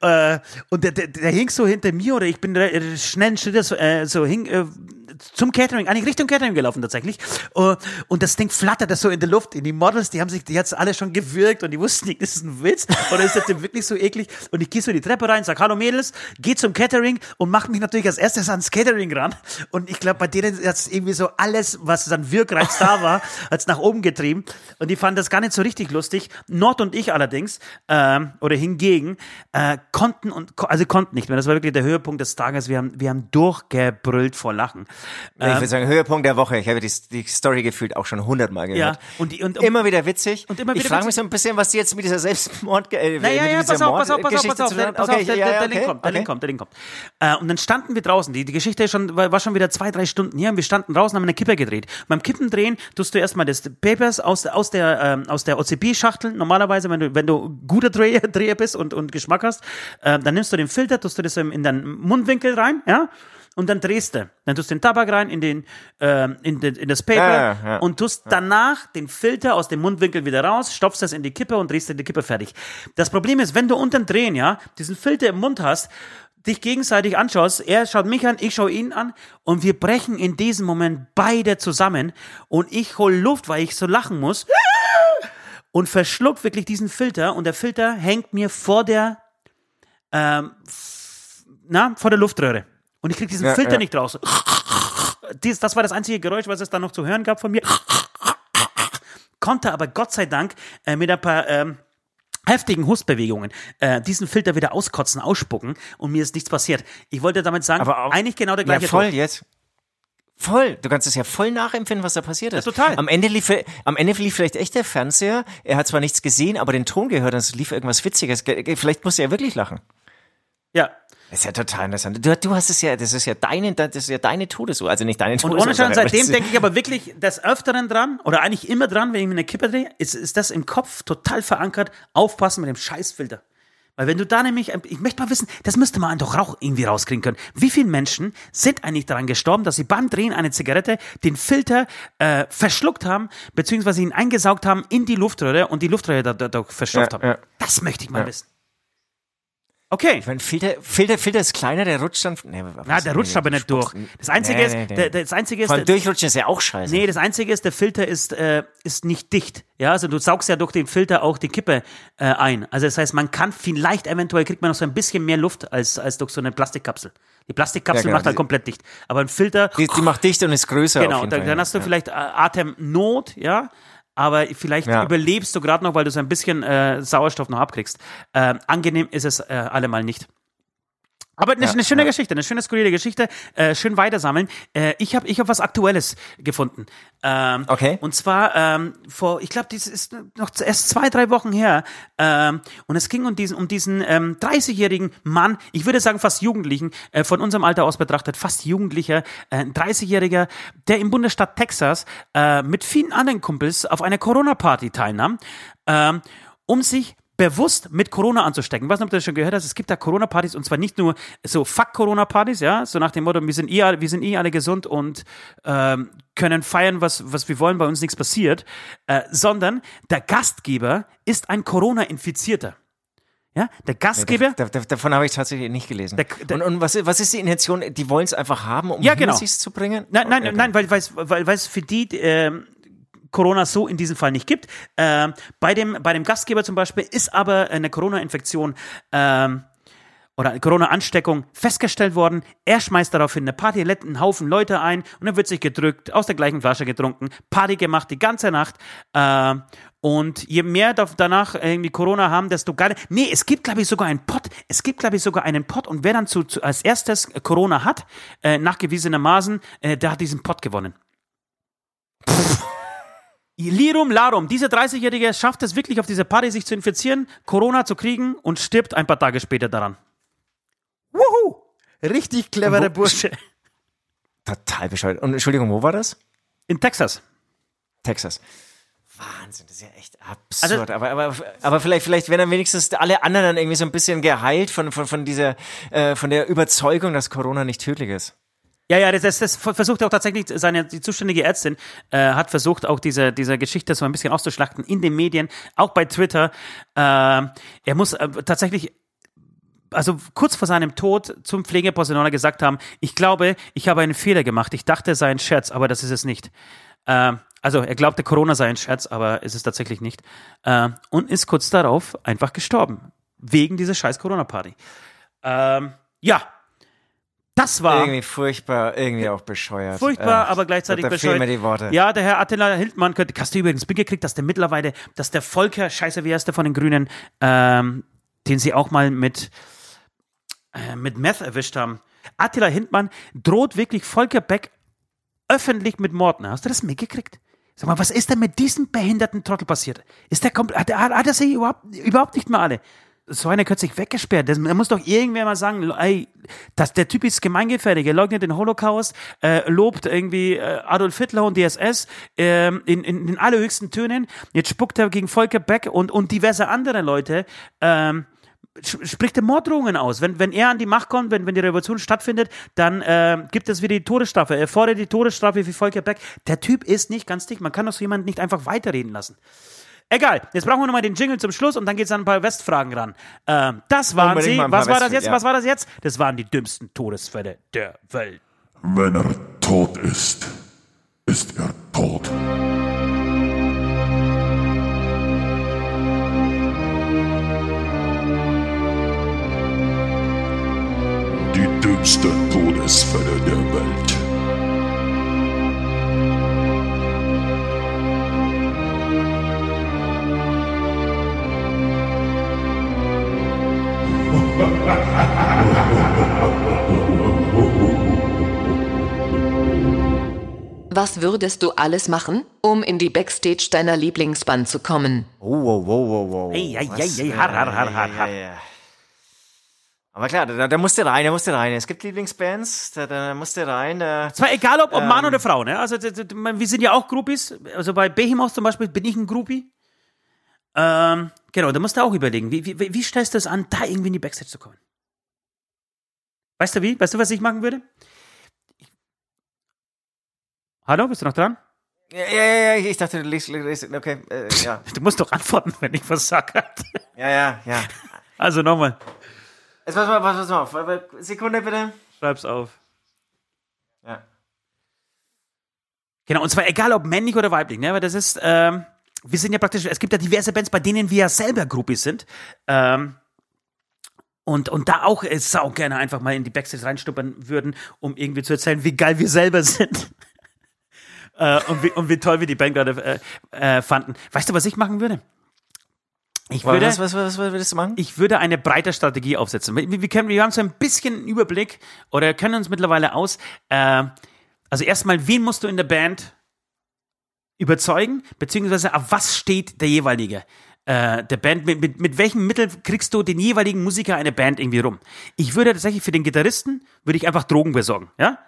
Speaker 3: Äh, und der, der, der hing so hinter mir oder ich bin schnell Schritte so, äh, so hing, äh, zum Catering, eigentlich Richtung Catering gelaufen tatsächlich. Uh, und das Ding flatterte so in der Luft. In die Models, die haben sich, die hat's alle schon gewirkt und die wussten nicht, ist das ein Witz oder ist das wirklich so eklig? Und ich gehe so die Treppe rein, sag Hallo Mädels, geh zum Catering und mach mich natürlich als erstes ans Catering ran. Und ich glaube, bei denen hat's irgendwie so alles, was dann Wirkreiz da war, hat's nach oben getrieben. Und die fanden das gar nicht so richtig lustig. Nord und ich allerdings, äh, oder hingegen, äh, konnten und, also konnten nicht mehr. Das war wirklich der Höhepunkt des Tages. Wir haben, wir haben durchgebrüllt vor Lachen.
Speaker 4: Ich würde sagen, Höhepunkt der Woche. Ich habe die, die Story gefühlt auch schon hundertmal gehört.
Speaker 3: Ja, und, die, und,
Speaker 4: und immer wieder witzig.
Speaker 3: Und immer wieder
Speaker 4: ich frage mich so ein bisschen, was die jetzt mit dieser Selbstmord äh,
Speaker 3: naja, ja, pass auf, pass auf, pass auf, pass auf, der, pass auf, der, der, Link kommt, der. Link kommt, der Link kommt. Äh, und dann standen wir draußen. Die, die Geschichte schon, war, war schon wieder zwei, drei Stunden hier und wir standen draußen, haben eine Kippe gedreht. beim Kippen drehen tust du erstmal das Papers aus, aus der, ähm, aus der OCP-Schachtel. Normalerweise, wenn du, wenn du guter Dreher, Dreher bist und, und Geschmack hast, äh, dann nimmst du den Filter, tust du das in deinen Mundwinkel rein, ja und dann drehst du. Dann tust du den Tabak rein in, den, äh, in, den, in das Paper ja, ja, und tust danach den Filter aus dem Mundwinkel wieder raus, stopfst das in die Kippe und drehst in die Kippe fertig. Das Problem ist, wenn du unterm Drehen, ja, diesen Filter im Mund hast, dich gegenseitig anschaust, er schaut mich an, ich schaue ihn an und wir brechen in diesem Moment beide zusammen und ich hol Luft, weil ich so lachen muss und verschluck wirklich diesen Filter und der Filter hängt mir vor der ähm, na, vor der Luftröhre. Und ich krieg diesen ja, Filter ja. nicht raus. Dies, das war das einzige Geräusch, was es dann noch zu hören gab von mir. Konnte aber Gott sei Dank äh, mit ein paar ähm, heftigen Hustbewegungen äh, diesen Filter wieder auskotzen, ausspucken und mir ist nichts passiert. Ich wollte damit sagen,
Speaker 4: aber auch,
Speaker 3: eigentlich genau der gleiche.
Speaker 4: Ja, voll Tod. jetzt. Voll. Du kannst es ja voll nachempfinden, was da passiert ist.
Speaker 3: Ja, total.
Speaker 4: Am Ende lief, am Ende lief vielleicht echt der Fernseher. Er hat zwar nichts gesehen, aber den Ton gehört und es lief irgendwas Witziges. Vielleicht musste er wirklich lachen.
Speaker 3: Ja,
Speaker 4: das ist ja total interessant. Du, du hast es ja, das ist ja deine, das ist ja deine Todesuhr, also nicht deine
Speaker 3: Todesuhr. Und ohne Schein, seitdem denke ich aber wirklich des Öfteren dran, oder eigentlich immer dran, wenn ich mir eine Kippe drehe, ist, ist das im Kopf total verankert, aufpassen mit dem Scheißfilter. Weil wenn du da nämlich, ich möchte mal wissen, das müsste man doch auch irgendwie rauskriegen können. Wie viele Menschen sind eigentlich daran gestorben, dass sie beim Drehen eine Zigarette den Filter äh, verschluckt haben, beziehungsweise ihn eingesaugt haben in die Luftröhre und die Luftröhre dadurch da, da verstopft ja, haben? Ja. Das möchte ich mal ja. wissen. Okay.
Speaker 4: Ich meine, Filter, Filter, Filter ist kleiner, der rutscht dann.
Speaker 3: Nee, Na, der rutscht aber nicht durch. Das einzige nee, ist, nee, nee. Der, das einzige ist. Vor
Speaker 4: allem durchrutschen ist ja auch scheiße.
Speaker 3: Nee, das einzige ist, der Filter ist, äh, ist nicht dicht. Ja, also du saugst ja durch den Filter auch die Kippe äh, ein. Also das heißt, man kann vielleicht eventuell kriegt man noch so ein bisschen mehr Luft als, als durch so eine Plastikkapsel. Die Plastikkapsel ja, genau. macht halt komplett dicht. Aber ein Filter.
Speaker 4: Die, die macht dicht und ist größer.
Speaker 3: Genau, dann, dann hast du ja. vielleicht äh, Atemnot, ja aber vielleicht ja. überlebst du gerade noch, weil du so ein bisschen äh, Sauerstoff noch abkriegst. Äh, angenehm ist es äh, allemal nicht. Aber eine, ja, eine schöne ja. Geschichte, eine schöne skurrile Geschichte. Äh, schön weitersammeln. Äh, ich habe ich hab was Aktuelles gefunden. Ähm,
Speaker 4: okay.
Speaker 3: Und zwar ähm, vor, ich glaube, das ist noch erst zwei, drei Wochen her. Ähm, und es ging um diesen, um diesen ähm, 30-jährigen Mann, ich würde sagen fast Jugendlichen, äh, von unserem Alter aus betrachtet, fast Jugendlicher, äh, 30-jähriger, der im Bundesstaat Texas äh, mit vielen anderen Kumpels auf einer Corona-Party teilnahm. Ähm, um sich bewusst mit Corona anzustecken. Ich weiß nicht, ob du das schon gehört hast. Es gibt da Corona-Partys und zwar nicht nur so Fuck-Corona-Partys, ja, so nach dem Motto, wir sind eh, wir sind eh alle gesund und ähm, können feiern, was, was wir wollen, bei uns nichts passiert, äh, sondern der Gastgeber ist ein Corona-Infizierter. Ja, der Gastgeber.
Speaker 4: Ja, davon habe ich tatsächlich nicht gelesen. Der, der, und, und was, was ist die Intention? Die wollen es einfach haben, um ja, genau. zu bringen?
Speaker 3: Nein, nein, okay. nein, weil es weil, weil, für die äh, Corona so in diesem Fall nicht gibt. Äh, bei, dem, bei dem Gastgeber zum Beispiel ist aber eine Corona-Infektion äh, oder eine Corona-Ansteckung festgestellt worden. Er schmeißt daraufhin eine Party, lädt einen Haufen Leute ein und dann wird sich gedrückt, aus der gleichen Flasche getrunken, Party gemacht die ganze Nacht. Äh, und je mehr danach irgendwie Corona haben, desto geiler. Nee, es gibt, glaube ich, sogar einen Pott. Es gibt, glaube ich, sogar einen Pott. Und wer dann zu, zu als erstes Corona hat, äh, nachgewiesenermaßen, äh, der hat diesen Pott gewonnen. Lirum Larum, dieser 30-Jährige schafft es wirklich auf dieser Party, sich zu infizieren, Corona zu kriegen und stirbt ein paar Tage später daran. Wuhu! Richtig cleverer
Speaker 4: Und wo-
Speaker 3: Bursche.
Speaker 4: Total bescheuert. Und Entschuldigung, wo war das?
Speaker 3: In Texas.
Speaker 4: Texas. Wahnsinn, das ist ja echt
Speaker 3: Also
Speaker 4: absurd. aber, aber, aber vielleicht, vielleicht werden dann wenigstens alle anderen dann irgendwie so ein bisschen geheilt von, von, von dieser, äh, von der Überzeugung, dass Corona nicht tödlich ist.
Speaker 3: Ja, ja, das, das, versucht auch tatsächlich seine die zuständige Ärztin äh, hat versucht auch diese diese Geschichte so ein bisschen auszuschlachten in den Medien, auch bei Twitter. Äh, er muss äh, tatsächlich also kurz vor seinem Tod zum Pflegepersonal gesagt haben, ich glaube, ich habe einen Fehler gemacht. Ich dachte, es sei ein Scherz, aber das ist es nicht. Äh, also er glaubte, Corona sei ein Scherz, aber ist es tatsächlich nicht. Äh, und ist kurz darauf einfach gestorben. Wegen dieser scheiß Corona-Party. Ähm, ja, das war
Speaker 4: Irgendwie furchtbar, irgendwie auch bescheuert.
Speaker 3: furchtbar,
Speaker 4: Äh,
Speaker 3: aber gleichzeitig
Speaker 4: da, da
Speaker 3: bescheuert.
Speaker 4: fehlen mir die Worte.
Speaker 3: Ja, der Herr Attila Hildmann, könnte- hast du übrigens mitgekriegt, dass der mittlerweile, dass der Volker, scheiße, wie heißt der von den Grünen, ähm, den sie auch mal mit, äh, mit Meth erwischt haben. Attila Hildmann droht wirklich Volker Beck öffentlich mit Mord. Hast du das mitgekriegt? Sag mal, was ist denn mit diesem behinderten Trottel passiert? Ist der komplett, hat, er- hat er sie überhaupt, überhaupt nicht mehr alle? So einer kürzlich weggesperrt. Das, da muss doch irgendwer mal sagen, ey, das, der Typ ist gemeingefährlich. Er leugnet den Holocaust, äh, lobt irgendwie äh, Adolf Hitler und die SS ähm, in, in den allerhöchsten Tönen. Jetzt spuckt er gegen Volker Beck und, und diverse andere Leute. Ähm, spricht er Morddrohungen aus. Wenn, wenn er an die Macht kommt, wenn, wenn die Revolution stattfindet, dann äh, gibt es wieder die Todesstrafe. Er fordert die Todesstrafe wie Volker Beck. Der Typ ist nicht ganz dicht. Man kann doch so jemanden nicht einfach weiterreden lassen. Egal, jetzt brauchen wir nochmal den Jingle zum Schluss und dann geht's an ein paar Westfragen ran. Ähm, das waren
Speaker 4: Unbedingt
Speaker 3: sie. Was war das jetzt?
Speaker 4: ja.
Speaker 3: Was war das jetzt? Das waren die dümmsten Todesfälle der Welt.
Speaker 1: Wenn er tot ist, ist er tot. Die dümmsten Todesfälle der Welt.
Speaker 2: Was würdest du alles machen, um in die Backstage deiner Lieblingsband zu kommen?
Speaker 4: Oh, wow, wow, wow, wow.
Speaker 3: Ei,
Speaker 4: Was?
Speaker 3: ei, ei, har, har, har, har, har.
Speaker 4: Aber klar, da, da musst du rein, da musst du rein. Es gibt Lieblingsbands, da, da musst du rein. Da,
Speaker 3: Zwar egal, ob, ob Mann
Speaker 4: Ähm.
Speaker 3: oder Frau, ne? Also, wir sind ja auch Groupies. Also bei Behemoth zum Beispiel bin ich ein Groupie. Ähm, genau, da musst du auch überlegen, wie, wie, wie stellst du es an, da irgendwie in die Backstage zu kommen? Weißt du wie? Weißt du, was ich machen würde? Hallo, bist du noch dran?
Speaker 4: ja, ja, ja, ich dachte, du liest, liest okay, äh, ja.
Speaker 3: Du musst doch antworten, wenn ich was sage.
Speaker 4: Ja, ja, ja.
Speaker 3: Also nochmal,
Speaker 4: Jetzt pass mal, pass, mal auf. Sekunde bitte.
Speaker 3: schreib's auf.
Speaker 4: Ja.
Speaker 3: Genau, und zwar egal ob männlich oder weiblich, ne? Weil das ist, ähm, wir sind ja praktisch, es gibt ja diverse Bands, bei denen wir ja selber Groupies sind. Ähm, und, und da auch äh, sau gerne einfach mal in die Backstage reinstuppern würden, um irgendwie zu erzählen, wie geil wir selber sind. äh, und, wie, und wie toll wir die Band gerade äh, äh, fanden. Weißt du, was ich machen würde? Ich würde,
Speaker 4: Was, was, was, was würdest du machen?
Speaker 3: ich würde eine breite Strategie aufsetzen. Wir, wir, können, wir haben so ein bisschen einen Überblick oder können uns mittlerweile aus. Äh, also erstmal, wen musst du in der Band überzeugen, beziehungsweise auf was steht der jeweilige äh, der Band, mit, mit, mit welchen Mitteln kriegst du den jeweiligen Musiker eine Band irgendwie rum? Ich würde tatsächlich für den Gitarristen, würde ich einfach Drogen besorgen, ja?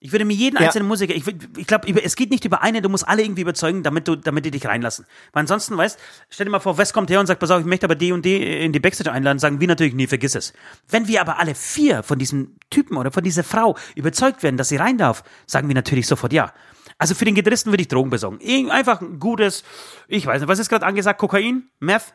Speaker 3: Ich würde mir jeden
Speaker 4: Ja.
Speaker 3: einzelnen Musiker, ich, ich glaube, es geht nicht über eine, du musst alle irgendwie überzeugen, damit du, damit die dich reinlassen. Weil ansonsten, weißt, stell dir mal vor, West kommt her und sagt, pass auf, ich möchte aber die und die in die Backstage einladen, sagen wir natürlich, nee, vergiss es. Wenn wir aber alle vier von diesem Typen oder von dieser Frau überzeugt werden, dass sie rein darf, sagen wir natürlich sofort ja. Also für den Gitarristen würde ich Drogen besorgen. Einfach ein gutes, ich weiß nicht, was ist gerade angesagt? Kokain? Meth?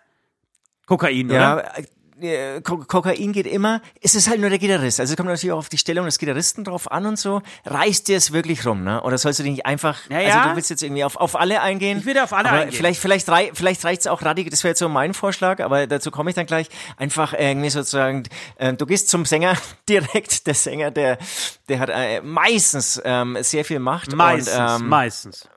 Speaker 3: Kokain,
Speaker 4: Ja,
Speaker 3: oder?
Speaker 4: Äh, Ko Kokain geht immer. Es ist halt nur der Gitarrist. Also es kommt natürlich auch auf die Stellung des Gitarristen drauf an und so. Reißt dir es wirklich rum, ne? Oder sollst du dich nicht einfach,
Speaker 3: Ja,
Speaker 4: also du willst jetzt irgendwie auf, auf alle eingehen?
Speaker 3: Ich würde auf alle eingehen.
Speaker 4: Vielleicht, vielleicht, rei vielleicht reicht es auch radikal, das wäre jetzt so mein Vorschlag, aber dazu komme ich dann gleich. Einfach irgendwie sozusagen, äh, du gehst zum Sänger direkt, der Sänger, der, der hat äh, meistens ähm, sehr viel Macht.
Speaker 3: Meistens,
Speaker 4: und, ähm,
Speaker 3: meistens.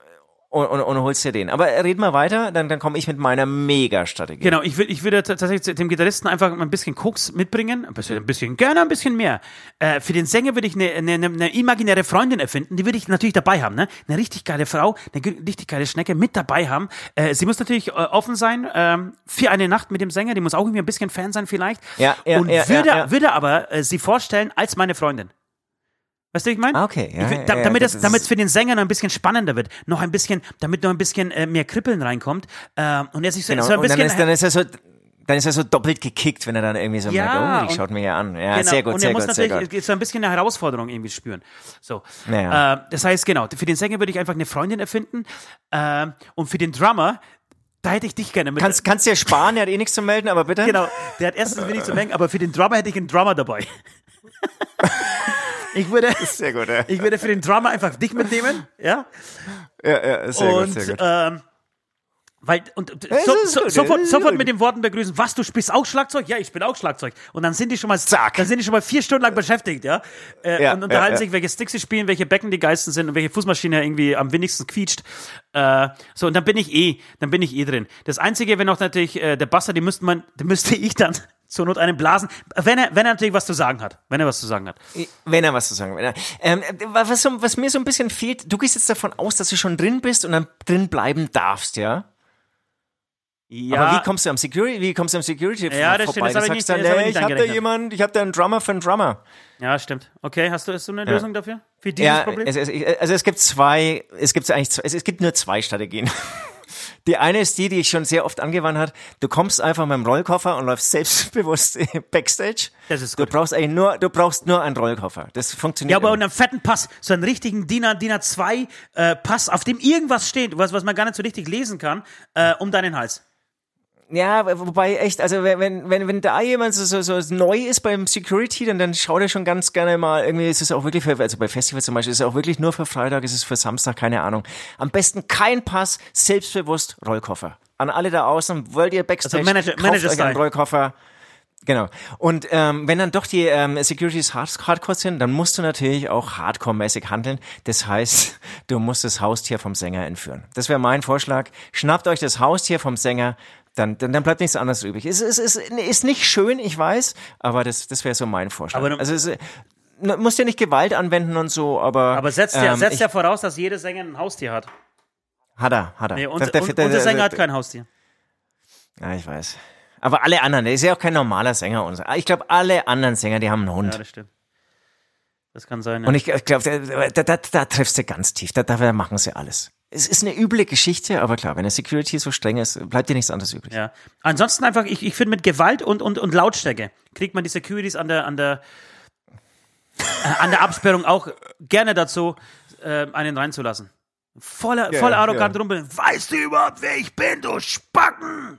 Speaker 4: Und, und, und holst dir den. Aber red mal weiter, dann, dann komme ich mit meiner Mega-Strategie.
Speaker 3: Genau, ich würde ich würde tatsächlich dem Gitarristen einfach ein bisschen Koks mitbringen, ein bisschen, ein bisschen gerne ein bisschen mehr. Äh, für den Sänger würde ich eine, eine, eine imaginäre Freundin erfinden, die würde ich natürlich dabei haben, ne? Eine richtig geile Frau, eine richtig geile Schnecke mit dabei haben. Äh, sie muss natürlich äh, offen sein ähm, für eine Nacht mit dem Sänger, die muss auch irgendwie ein bisschen Fan sein vielleicht.
Speaker 4: Ja, ja,
Speaker 3: und
Speaker 4: ja,
Speaker 3: würde,
Speaker 4: ja, ja.
Speaker 3: würde aber äh, sie vorstellen als meine Freundin. Weißt du, ich meine?
Speaker 4: Ah, okay, ja,
Speaker 3: ich da,
Speaker 4: ja,
Speaker 3: damit
Speaker 4: das
Speaker 3: es damit für den Sänger noch ein bisschen spannender wird, noch ein bisschen, damit noch ein bisschen äh, mehr Kribbeln reinkommt äh, und er sich so,
Speaker 4: Genau.
Speaker 3: so ein bisschen
Speaker 4: dann ist, dann ist er so, dann ist er so doppelt gekickt, wenn er dann irgendwie so
Speaker 3: Ja,
Speaker 4: merkt, oh, die schaut mir ja an. Ja,
Speaker 3: Genau.
Speaker 4: sehr gut,
Speaker 3: und
Speaker 4: sehr
Speaker 3: er muss
Speaker 4: gut, sehr
Speaker 3: natürlich
Speaker 4: gut.
Speaker 3: so ein bisschen eine Herausforderung irgendwie spüren. So.
Speaker 4: Ja.
Speaker 3: Äh, das heißt, genau, für den Sänger würde ich einfach eine Freundin erfinden. Äh, und für den Drummer, da hätte ich dich gerne mit.
Speaker 4: Kannst, kannst dir sparen, er hat eh nichts zu melden, aber bitte.
Speaker 3: genau, der hat erstens wenig zu mengen, aber für den Drummer hätte ich einen Drummer dabei. ich würde,
Speaker 4: Sehr gut, ja.
Speaker 3: ich würde für den Drummer einfach dich mitnehmen, ja.
Speaker 4: Ja, ja, sehr
Speaker 3: und
Speaker 4: gut, sehr gut.
Speaker 3: ähm, weil und so, so,
Speaker 4: gut,
Speaker 3: sofort, sofort mit den Worten begrüßen. Was, du spielst auch Schlagzeug? Ja, ich spiele auch Schlagzeug. Und dann sind die schon mal
Speaker 4: Zack.
Speaker 3: dann sind die schon mal vier Stunden lang beschäftigt, ja, äh,
Speaker 4: Ja,
Speaker 3: und unterhalten
Speaker 4: ja,
Speaker 3: sich, welche Sticks sie spielen, welche Becken die geilsten sind und welche Fußmaschine irgendwie am wenigsten quietscht. Äh, so und dann bin ich eh, dann bin ich eh drin. Das einzige, wenn auch natürlich äh, der Basser, die müsste man, den müsste ich dann zur Not einen blasen, wenn er, wenn er natürlich was zu sagen hat, wenn er was zu sagen hat.
Speaker 4: Wenn er was zu sagen will. Ähm, was, was mir so ein bisschen fehlt, du gehst jetzt davon aus, dass du schon drin bist und dann drin bleiben darfst, ja?
Speaker 3: Ja,
Speaker 4: Aber wie kommst du am Security, wie kommst du am Security
Speaker 3: Ja, das
Speaker 4: vorbei?
Speaker 3: stimmt, das
Speaker 4: du
Speaker 3: ich nicht-
Speaker 4: dann,
Speaker 3: ich
Speaker 4: nee,
Speaker 3: nicht
Speaker 4: ich hab da
Speaker 3: angerechnet.
Speaker 4: jemand, ich hab da einen Drummer für einen Drummer.
Speaker 3: ja, stimmt. Okay, hast du, hast du eine Lösung dafür? Für dieses
Speaker 4: Ja,
Speaker 3: Problem?
Speaker 4: es, es, also es gibt zwei, es gibt eigentlich es, es gibt nur zwei Strategien. Die eine ist die, die ich schon sehr oft angewandt hat. Du kommst einfach mit dem Rollkoffer und läufst selbstbewusst Backstage.
Speaker 3: Das ist
Speaker 4: Du
Speaker 3: gut.
Speaker 4: brauchst eigentlich nur, du brauchst nur einen Rollkoffer. Das funktioniert.
Speaker 3: Ja, aber
Speaker 4: immer.
Speaker 3: und einen fetten Pass, so einen richtigen DIN, DIN A2 äh, Pass, auf dem irgendwas steht, was, was man gar nicht so richtig lesen kann, äh, um deinen Hals.
Speaker 4: Ja, wobei echt, also wenn, wenn, wenn da jemand so, so, so neu ist beim Security, dann, dann schaut er schon ganz gerne mal, irgendwie ist es auch wirklich für, also bei Festivals zum Beispiel, ist es auch wirklich nur für Freitag, ist es für Samstag, keine Ahnung. Am besten kein Pass, selbstbewusst Rollkoffer. An alle da außen, wollt ihr Backstage,
Speaker 3: Also Manager-
Speaker 4: kauft
Speaker 3: Manager-Style.
Speaker 4: euch einen Rollkoffer. Genau. Und ähm, wenn dann doch die ähm, Securities hard hardcore sind, dann musst du natürlich auch hardcore-mäßig handeln. Das heißt, du musst das Haustier vom Sänger entführen. Das wäre mein Vorschlag. Schnappt euch das Haustier vom Sänger, dann, dann, dann bleibt nichts anderes übrig. Es, es, es ist nicht schön, ich weiß, aber das, das wäre so mein Vorschlag.
Speaker 3: Aber du-
Speaker 4: also es, musst ja nicht Gewalt anwenden und so, aber.
Speaker 3: Aber setzt ja,
Speaker 4: ähm,
Speaker 3: setzt
Speaker 4: ich,
Speaker 3: ja voraus, dass jeder Sänger ein Haustier hat.
Speaker 4: Hat er, hat er.
Speaker 3: Nee, unser,
Speaker 4: Der- der- der-
Speaker 3: unser Sänger hat kein Haustier.
Speaker 4: Ja, ich weiß. Aber alle anderen, der ist ja auch kein normaler Sänger. unser- Ich glaube, alle anderen Sänger, die haben einen Hund.
Speaker 3: Ja, das stimmt. Das kann sein. Ja.
Speaker 4: Und ich glaube, da, da, da triffst du ganz tief. Da, da machen sie alles. Es ist eine üble Geschichte, aber klar, wenn der Security so streng ist, bleibt dir nichts anderes übrig.
Speaker 3: ja. Ansonsten einfach, ich, ich finde, mit Gewalt und, und, und Lautstärke kriegt man die Securities an der, an der, äh, an der Absperrung auch gerne dazu, äh, einen reinzulassen. Voller,
Speaker 4: Ja,
Speaker 3: voll
Speaker 4: ja.
Speaker 3: arrogant rumpeln. Weißt du überhaupt, wer ich bin, du Spacken?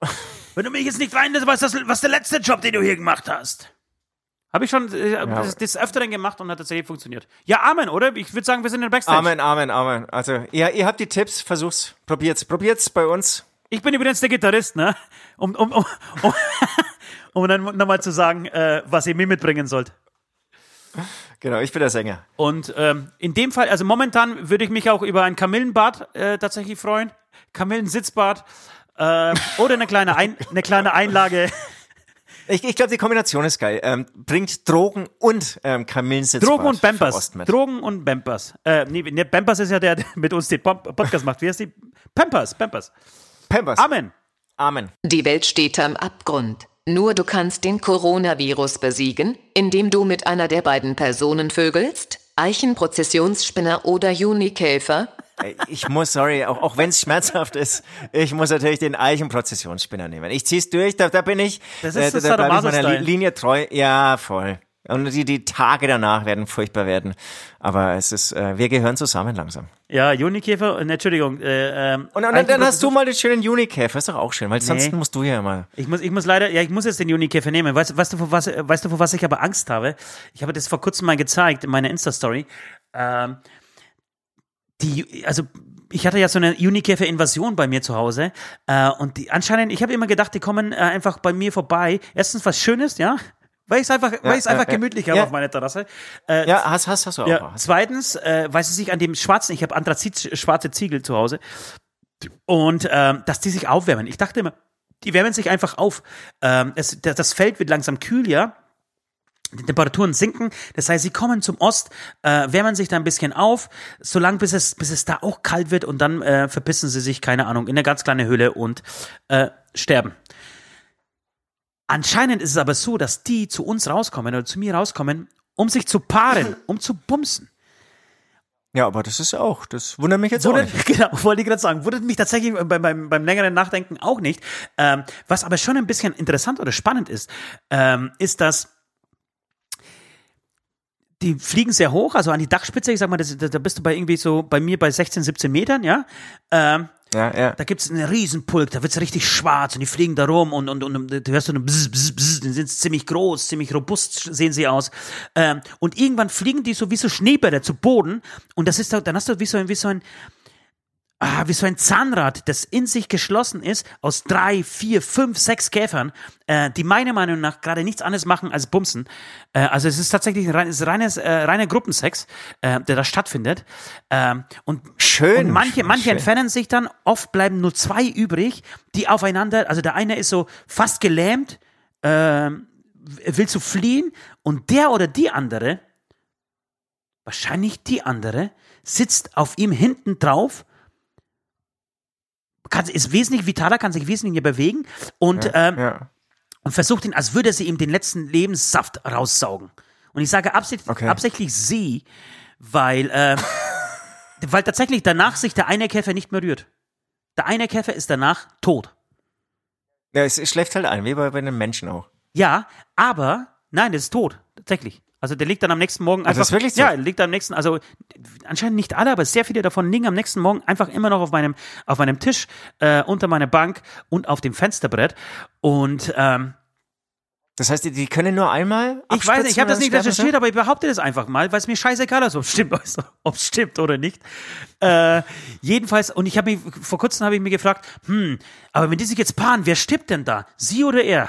Speaker 3: Wenn du mich jetzt nicht reinlässt, was, das, was der letzte Job, den du hier gemacht hast. Habe ich schon äh, das, das Öfteren gemacht und hat tatsächlich funktioniert. Ja, Amen, oder? Ich würde sagen, wir sind in der Backstage.
Speaker 4: Amen, Amen, Amen. Also, ja, ihr habt die Tipps, versucht's, probiert's, probiert's bei uns.
Speaker 3: Ich bin übrigens der Gitarrist, ne? Um, um, um, um, um dann nochmal zu sagen, äh, was ihr mir mitbringen sollt.
Speaker 4: Genau, ich bin der Sänger.
Speaker 3: Und ähm, in dem Fall, also momentan würde ich mich auch über ein Kamillenbad äh, tatsächlich freuen. Kamillensitzbad. Äh, oder eine kleine, ein, eine kleine Einlage.
Speaker 4: Ich, ich glaube, die Kombination ist geil. Ähm, bringt Drogen und ähm, Kamillensitzbad
Speaker 3: Drogen und
Speaker 4: mit.
Speaker 3: Drogen und Bampers. Äh, nee, nee, Bampers ist ja der, der mit uns den Podcast macht. Wie heißt die? Pampers, Pampers.
Speaker 4: Pampers.
Speaker 3: Amen.
Speaker 4: Amen.
Speaker 2: Die Welt steht am Abgrund. Nur du kannst den Coronavirus besiegen, indem du mit einer der beiden Personen vögelst, Eichenprozessionsspinner oder Junikäfer,
Speaker 4: Ich muss, sorry, auch, auch wenn es schmerzhaft ist, ich muss natürlich den Eichenprozessionsspinner nehmen. Ich zieh's durch, da, da bin ich,
Speaker 3: Das
Speaker 4: äh,
Speaker 3: ist
Speaker 4: da,
Speaker 3: so
Speaker 4: da bleib ich meiner Linie treu. Ja, voll. Und die, die Tage danach werden furchtbar werden. Aber es ist, äh, wir gehören zusammen langsam.
Speaker 3: Ja, Junikäfer, äh, Entschuldigung. Äh, ähm,
Speaker 4: Und, und dann, dann hast du mal den schönen Unikäfer, ist doch auch schön, weil sonst
Speaker 3: Nee.
Speaker 4: musst du ja immer.
Speaker 3: Ich muss, ich muss leider, ja, ich muss jetzt den Junikäfer nehmen. Weißt, weißt, du, vor was, weißt du, vor was ich aber Angst habe? Ich habe das vor kurzem mal gezeigt in meiner Insta-Story. Ähm, die, also, ich hatte ja so eine Junikäfer-Invasion bei mir zu Hause. Äh, und die, anscheinend, ich habe immer gedacht, die kommen äh, einfach bei mir vorbei. Erstens was Schönes, ja. Weil ich es einfach, weil ich's
Speaker 4: ja,
Speaker 3: einfach
Speaker 4: ja.
Speaker 3: gemütlich habe
Speaker 4: Ja.
Speaker 3: auf meiner Terrasse. Äh,
Speaker 4: Ja, hast, hast, hast du auch.
Speaker 3: ja,
Speaker 4: Hast.
Speaker 3: zweitens, äh, weil sie sich an dem schwarzen, ich habe Anthrazit schwarze Ziegel zu Hause und ähm, dass die sich aufwärmen. Ich dachte immer, die wärmen sich einfach auf. Ähm, es, das das Feld wird langsam kühl, ja. Die Temperaturen sinken, das heißt, sie kommen zum Ost, äh, wärmen sich da ein bisschen auf, solange bis es, bis es da auch kalt wird und dann äh, verpissen sie sich, keine Ahnung, in eine ganz kleine Höhle und äh, sterben. Anscheinend ist es aber so, dass die zu uns rauskommen oder zu mir rauskommen, um sich zu paaren, um zu bumsen.
Speaker 4: Ja, aber das ist auch, das wundert mich jetzt auch
Speaker 3: Wundert,
Speaker 4: nicht.
Speaker 3: genau, wollte ich gerade sagen, wundert mich tatsächlich beim, beim, beim längeren Nachdenken auch nicht. Ähm, was aber schon ein bisschen interessant oder spannend ist, ähm, ist, dass die fliegen sehr hoch, also an die Dachspitze, ich sag mal, das, da bist du bei irgendwie so, bei mir bei 16, 17 Metern, ja. Ähm,
Speaker 4: Ja, ja.
Speaker 3: da gibt's einen Riesenpulk, da wird's richtig schwarz und die fliegen da rum und, und, und du hörst so eine Bzz, Bzz, Bzz, die sind ziemlich groß, ziemlich robust sehen sie aus. Ähm, und irgendwann fliegen die so wie so Schneebälle zu Boden und das ist da, dann hast du wie so ein, wie so ein, ah, wie so ein Zahnrad, das in sich geschlossen ist aus drei, vier, fünf, sechs Käfern, äh, die meiner Meinung nach gerade nichts anderes machen als bumsen. Äh, also es ist tatsächlich ein reines, reines, äh, reiner Gruppensex, äh, der da stattfindet. Ähm, und
Speaker 4: Schön,
Speaker 3: Und manche, manche
Speaker 4: schön.
Speaker 3: entfernen sich dann, oft bleiben nur zwei übrig, die aufeinander, also der eine ist so fast gelähmt, ähm, will zu fliehen und der oder die andere, wahrscheinlich die andere, sitzt auf ihm hinten drauf, kann, ist wesentlich vitaler, kann sich wesentlich mehr bewegen und, ähm,
Speaker 4: ja.
Speaker 3: und versucht ihn, als würde sie ihm den letzten Lebenssaft raussaugen. Und ich sage absichtlich,
Speaker 4: Okay.
Speaker 3: absichtlich sie, weil, äh, weil tatsächlich danach sich der eine Käfer nicht mehr rührt. Der eine Käfer ist danach tot.
Speaker 4: ja, es, es schläft halt ein, wie bei, bei einem Menschen auch.
Speaker 3: Ja, aber nein, der ist tot. Tatsächlich. Also der liegt dann am nächsten Morgen einfach.
Speaker 4: das ist wirklich so?
Speaker 3: Ja, liegt am nächsten, also anscheinend nicht alle, aber sehr viele davon liegen am nächsten Morgen einfach immer noch auf meinem, auf meinem Tisch, äh, unter meiner Bank und auf dem Fensterbrett. Und ähm,
Speaker 4: Das heißt, die, die können nur einmal
Speaker 3: Ich weiß nicht, ich habe das nicht recherchiert, aber ich behaupte das einfach mal, weil es mir scheißegal ist, ob es stimmt, ob es stimmt oder nicht. Äh, jedenfalls, und ich habe mich, vor kurzem habe ich mir gefragt, hm, aber wenn die sich jetzt paaren, wer stirbt denn da? Sie oder er?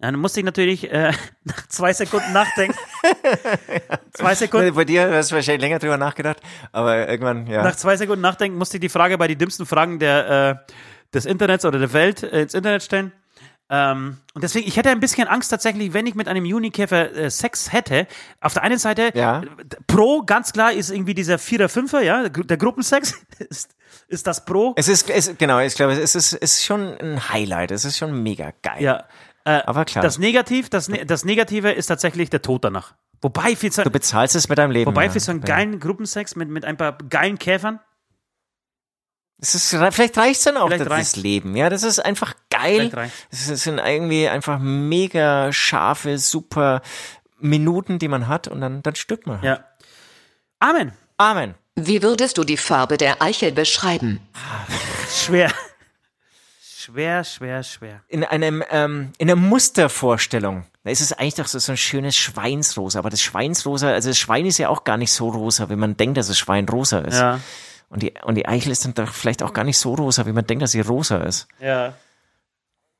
Speaker 3: Dann musste ich natürlich äh, nach zwei Sekunden nachdenken. zwei Sekunden.
Speaker 4: Bei dir hast du wahrscheinlich länger drüber nachgedacht, aber irgendwann, ja.
Speaker 3: Nach zwei Sekunden nachdenken musste ich die Frage bei die dümmsten Fragen der, äh, des Internets oder der Welt äh, ins Internet stellen. Ähm, und deswegen, ich hätte ein bisschen Angst tatsächlich, wenn ich mit einem Junikäfer äh, Sex hätte. Auf der einen Seite,
Speaker 4: Ja.
Speaker 3: Pro, ganz klar, ist irgendwie dieser Vierer, Fünfer, ja, der Gru- der Gruppensex ist, ist das Pro.
Speaker 4: es ist, es, genau, ich glaube, es ist, es ist schon ein Highlight, es ist schon mega geil.
Speaker 3: Ja. Äh,
Speaker 4: Aber klar.
Speaker 3: Das, Negativ, das, Ne- das Negative ist tatsächlich der Tod danach. Wobei für so,
Speaker 4: Du bezahlst es mit deinem Leben.
Speaker 3: wobei
Speaker 4: ja.
Speaker 3: für so einen geilen Gruppensex mit, mit ein paar geilen Käfern,
Speaker 4: Es ist, vielleicht reicht's dann auch
Speaker 3: Vielleicht
Speaker 4: das, das Leben. Ja, das ist einfach geil. Es ist- sind irgendwie einfach mega scharfe, super Minuten, die man hat und dann, dann stirbt man. halt.
Speaker 3: ja. Amen.
Speaker 4: Amen.
Speaker 2: Wie würdest du die Farbe der Eichel beschreiben?
Speaker 3: Schwer. Schwer, schwer, schwer.
Speaker 4: In einem, ähm, in einer Mustervorstellung, da ist es eigentlich doch so, so ein schönes Schweinsrosa. Aber das Schweinsrosa, also das Schwein ist ja auch gar nicht so rosa, wie man denkt, dass das Schwein rosa ist.
Speaker 3: Ja.
Speaker 4: Und die, und die Eichel ist dann doch vielleicht auch gar nicht so rosa, wie man denkt, dass sie rosa ist.
Speaker 3: Ja.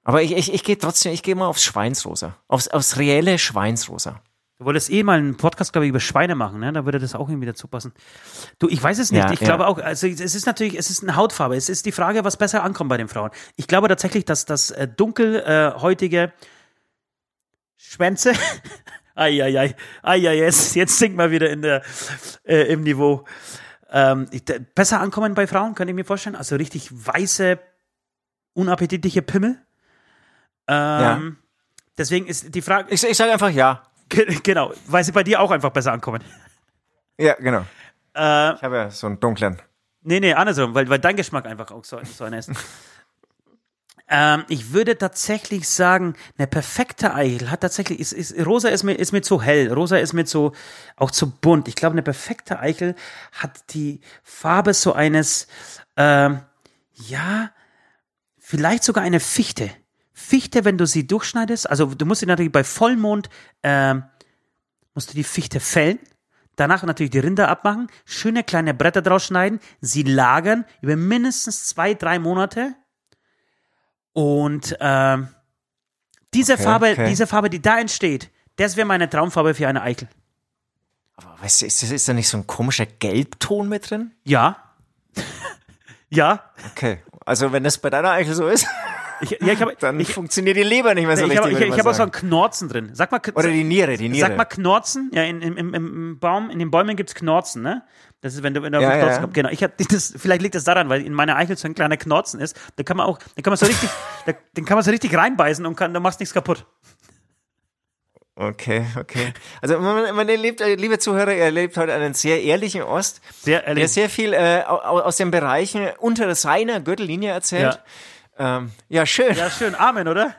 Speaker 4: Aber ich, ich, ich gehe trotzdem, ich gehe mal aufs Schweinsrosa. Aufs, aufs reelle Schweinsrosa.
Speaker 3: Du wolltest eh mal einen Podcast, glaube ich, über Schweine machen, ne? Da würde das auch irgendwie dazu passen. Du, ich weiß es nicht.
Speaker 4: Ja,
Speaker 3: ich
Speaker 4: ja.
Speaker 3: glaube auch, also es ist natürlich, es ist eine Hautfarbe. Es ist die Frage, was besser ankommt bei den Frauen. Ich glaube tatsächlich, dass das äh, dunkelhäutige Schwänze. Eieiei. Eieiei, jetzt, jetzt sinkt mal wieder in der, äh, im Niveau. Ähm, ich, besser ankommen bei Frauen, könnte ich mir vorstellen. Also richtig weiße, unappetitliche Pimmel. Ähm, Deswegen ist die Frage,
Speaker 4: Ich, ich sage einfach ja.
Speaker 3: Ge- Genau, weil sie bei dir auch einfach besser ankommen.
Speaker 4: Ja, genau.
Speaker 3: Äh,
Speaker 4: Ich habe ja so einen dunklen.
Speaker 3: nee, nee, andersrum, weil, weil dein Geschmack einfach auch so, so einer ist. ähm, ich würde tatsächlich sagen, eine perfekte Eichel hat tatsächlich, ist, ist, rosa ist mir, ist mir zu hell, rosa ist mir zu, auch zu bunt. Ich glaube, eine perfekte Eichel hat die Farbe so eines, ähm, ja, vielleicht sogar eine Fichte. Fichte, wenn du sie durchschneidest, also du musst sie natürlich bei Vollmond, ähm, musst du die Fichte fällen, danach natürlich die Rinder abmachen, schöne kleine Bretter draus schneiden, sie lagern über mindestens zwei, drei Monate und ähm, Diese
Speaker 4: Okay,
Speaker 3: Farbe,
Speaker 4: okay.
Speaker 3: diese Farbe, die da entsteht, das wäre meine Traumfarbe für eine Eichel.
Speaker 4: Aber weißt du, ist, ist da nicht so ein komischer Gelbton mit drin?
Speaker 3: Ja. ja.
Speaker 4: Okay. Also wenn das bei deiner Eichel so ist,
Speaker 3: Ich, ja, ich habe
Speaker 4: dann
Speaker 3: ich,
Speaker 4: funktioniert die Leber nicht mehr so
Speaker 3: ich
Speaker 4: richtig.
Speaker 3: hab, ich, ich
Speaker 4: man
Speaker 3: hab auch so
Speaker 4: sagen.
Speaker 3: ein Knorzen drin. Sag mal,
Speaker 4: Oder die Niere, die Niere.
Speaker 3: Sag mal Knorzen. Ja, in, im, im, Baum, in den Bäumen gibt's Knorzen, ne? Das ist, wenn du, wenn du auf den
Speaker 4: ja,
Speaker 3: Knorzen
Speaker 4: ja.
Speaker 3: kommst. Genau. Ich hab, das, vielleicht liegt das daran, weil in meiner Eichel so ein kleiner Knorzen ist. Da kann man auch, da kann man so richtig, da, den kann man so richtig reinbeißen und kann, da machst nichts kaputt.
Speaker 4: Okay, okay. Also man, man erlebt, äh, liebe Zuhörer, ihr erlebt heute einen sehr ehrlichen Ost,
Speaker 3: Sehr
Speaker 4: der
Speaker 3: ehrlich.
Speaker 4: sehr viel äh, au- au- aus den Bereichen unter seiner Gürtellinie erzählt. Ja, ähm, ja schön.
Speaker 3: Ja, schön. Amen, oder?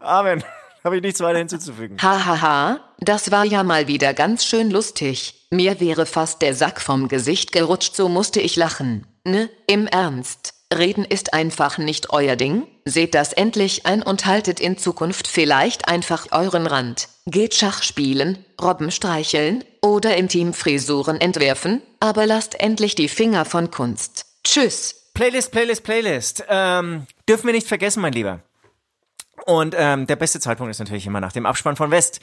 Speaker 4: Amen. Habe ich nichts weiter hinzuzufügen.
Speaker 2: Hahaha, das war ja mal wieder ganz schön lustig. Mir wäre fast der Sack vom Gesicht gerutscht, so musste ich lachen. Ne, im Ernst. Reden ist einfach nicht euer Ding. Seht das endlich ein und haltet in Zukunft vielleicht einfach euren Rand. Geht Schach spielen, Robben streicheln oder im Team Frisuren entwerfen, aber lasst endlich die Finger von Kunst. Tschüss.
Speaker 4: Playlist, Playlist, Playlist. Ähm, dürfen wir nicht vergessen, mein Lieber. Und ähm, der beste Zeitpunkt ist natürlich immer nach dem Abspann von West.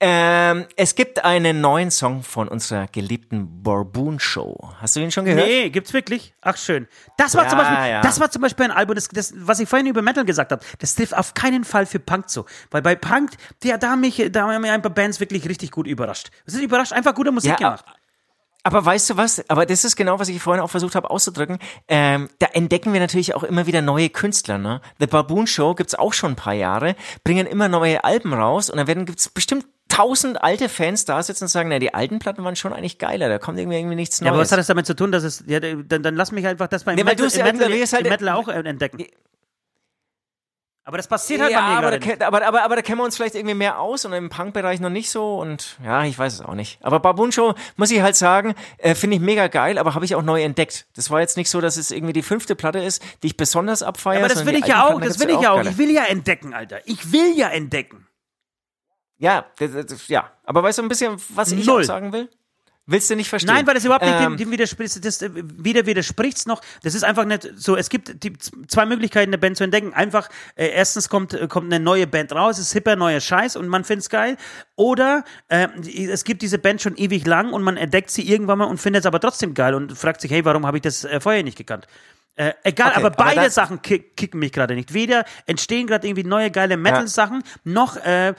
Speaker 4: Ähm, es gibt einen neuen Song von unserer geliebten Barboon Show. Hast du ihn schon gehört?
Speaker 3: Nee, gibt's wirklich? Ach schön. Das war
Speaker 4: Ja,
Speaker 3: zum Beispiel,
Speaker 4: ja.
Speaker 3: das war zum Beispiel ein Album, das, das, was ich vorhin über Metal gesagt habe. Das trifft auf keinen Fall für Punk zu, weil bei Punk, der, da haben mich, da haben mich ein paar Bands wirklich richtig gut überrascht. Es ist überrascht, einfach gute Musik
Speaker 4: Ja,
Speaker 3: gemacht.
Speaker 4: Aber weißt du was? Aber das ist genau, was ich vorhin auch versucht habe auszudrücken. Ähm, da entdecken wir natürlich auch immer wieder neue Künstler. Ne? The Baboon Show gibt's auch schon ein paar Jahre, bringen immer neue Alben raus und dann werden gibt's bestimmt tausend alte Fans da sitzen und sagen, na, die alten Platten waren schon eigentlich geiler, da kommt irgendwie, irgendwie nichts
Speaker 3: Ja,
Speaker 4: Neues.
Speaker 3: aber was hat das damit zu tun, dass es, ja, dann, dann lass mich einfach das beim
Speaker 4: Nee,
Speaker 3: Metal,
Speaker 4: du es
Speaker 3: im
Speaker 4: ja
Speaker 3: Metal,
Speaker 4: halt-
Speaker 3: Metal auch entdecken. Aber das passiert halt
Speaker 4: ja,
Speaker 3: bei mir
Speaker 4: aber, da,
Speaker 3: nicht.
Speaker 4: aber, aber, aber da kennen wir uns vielleicht irgendwie mehr aus und im Punk-Bereich noch nicht so und ja, ich weiß es auch nicht. Aber Baboon Show, muss ich halt sagen, äh, finde ich mega geil, aber habe ich auch neu entdeckt. Das war jetzt nicht so, dass es irgendwie die fünfte Platte ist, die ich besonders abfeiere.
Speaker 3: Aber das will ich ja auch,
Speaker 4: Platten
Speaker 3: das will ich ja auch.
Speaker 4: geile.
Speaker 3: Ich will ja entdecken, Alter. Ich will ja entdecken.
Speaker 4: Ja, das, das, ja. Aber weißt du ein bisschen, was ich
Speaker 3: Null.
Speaker 4: auch sagen will? Willst du nicht verstehen?
Speaker 3: Nein, weil das überhaupt nicht
Speaker 4: Ähm,
Speaker 3: dem, dem widerspricht. Das, äh, weder widerspricht's noch. Das ist einfach nicht so. Es gibt die zwei Möglichkeiten, eine Band zu entdecken. Einfach, äh, erstens kommt, äh, kommt eine neue Band raus, ist hipper, neuer Scheiß und man find's geil. Oder äh, es gibt diese Band schon ewig lang und man entdeckt sie irgendwann mal und findet es aber trotzdem geil und fragt sich, hey, warum habe ich das äh, vorher nicht gekannt? Äh, egal,
Speaker 4: Okay,
Speaker 3: aber
Speaker 4: aber
Speaker 3: beide
Speaker 4: dann-
Speaker 3: Sachen kick, kicken mich gerade nicht. Weder entstehen gerade irgendwie neue geile Metal-Sachen, noch äh,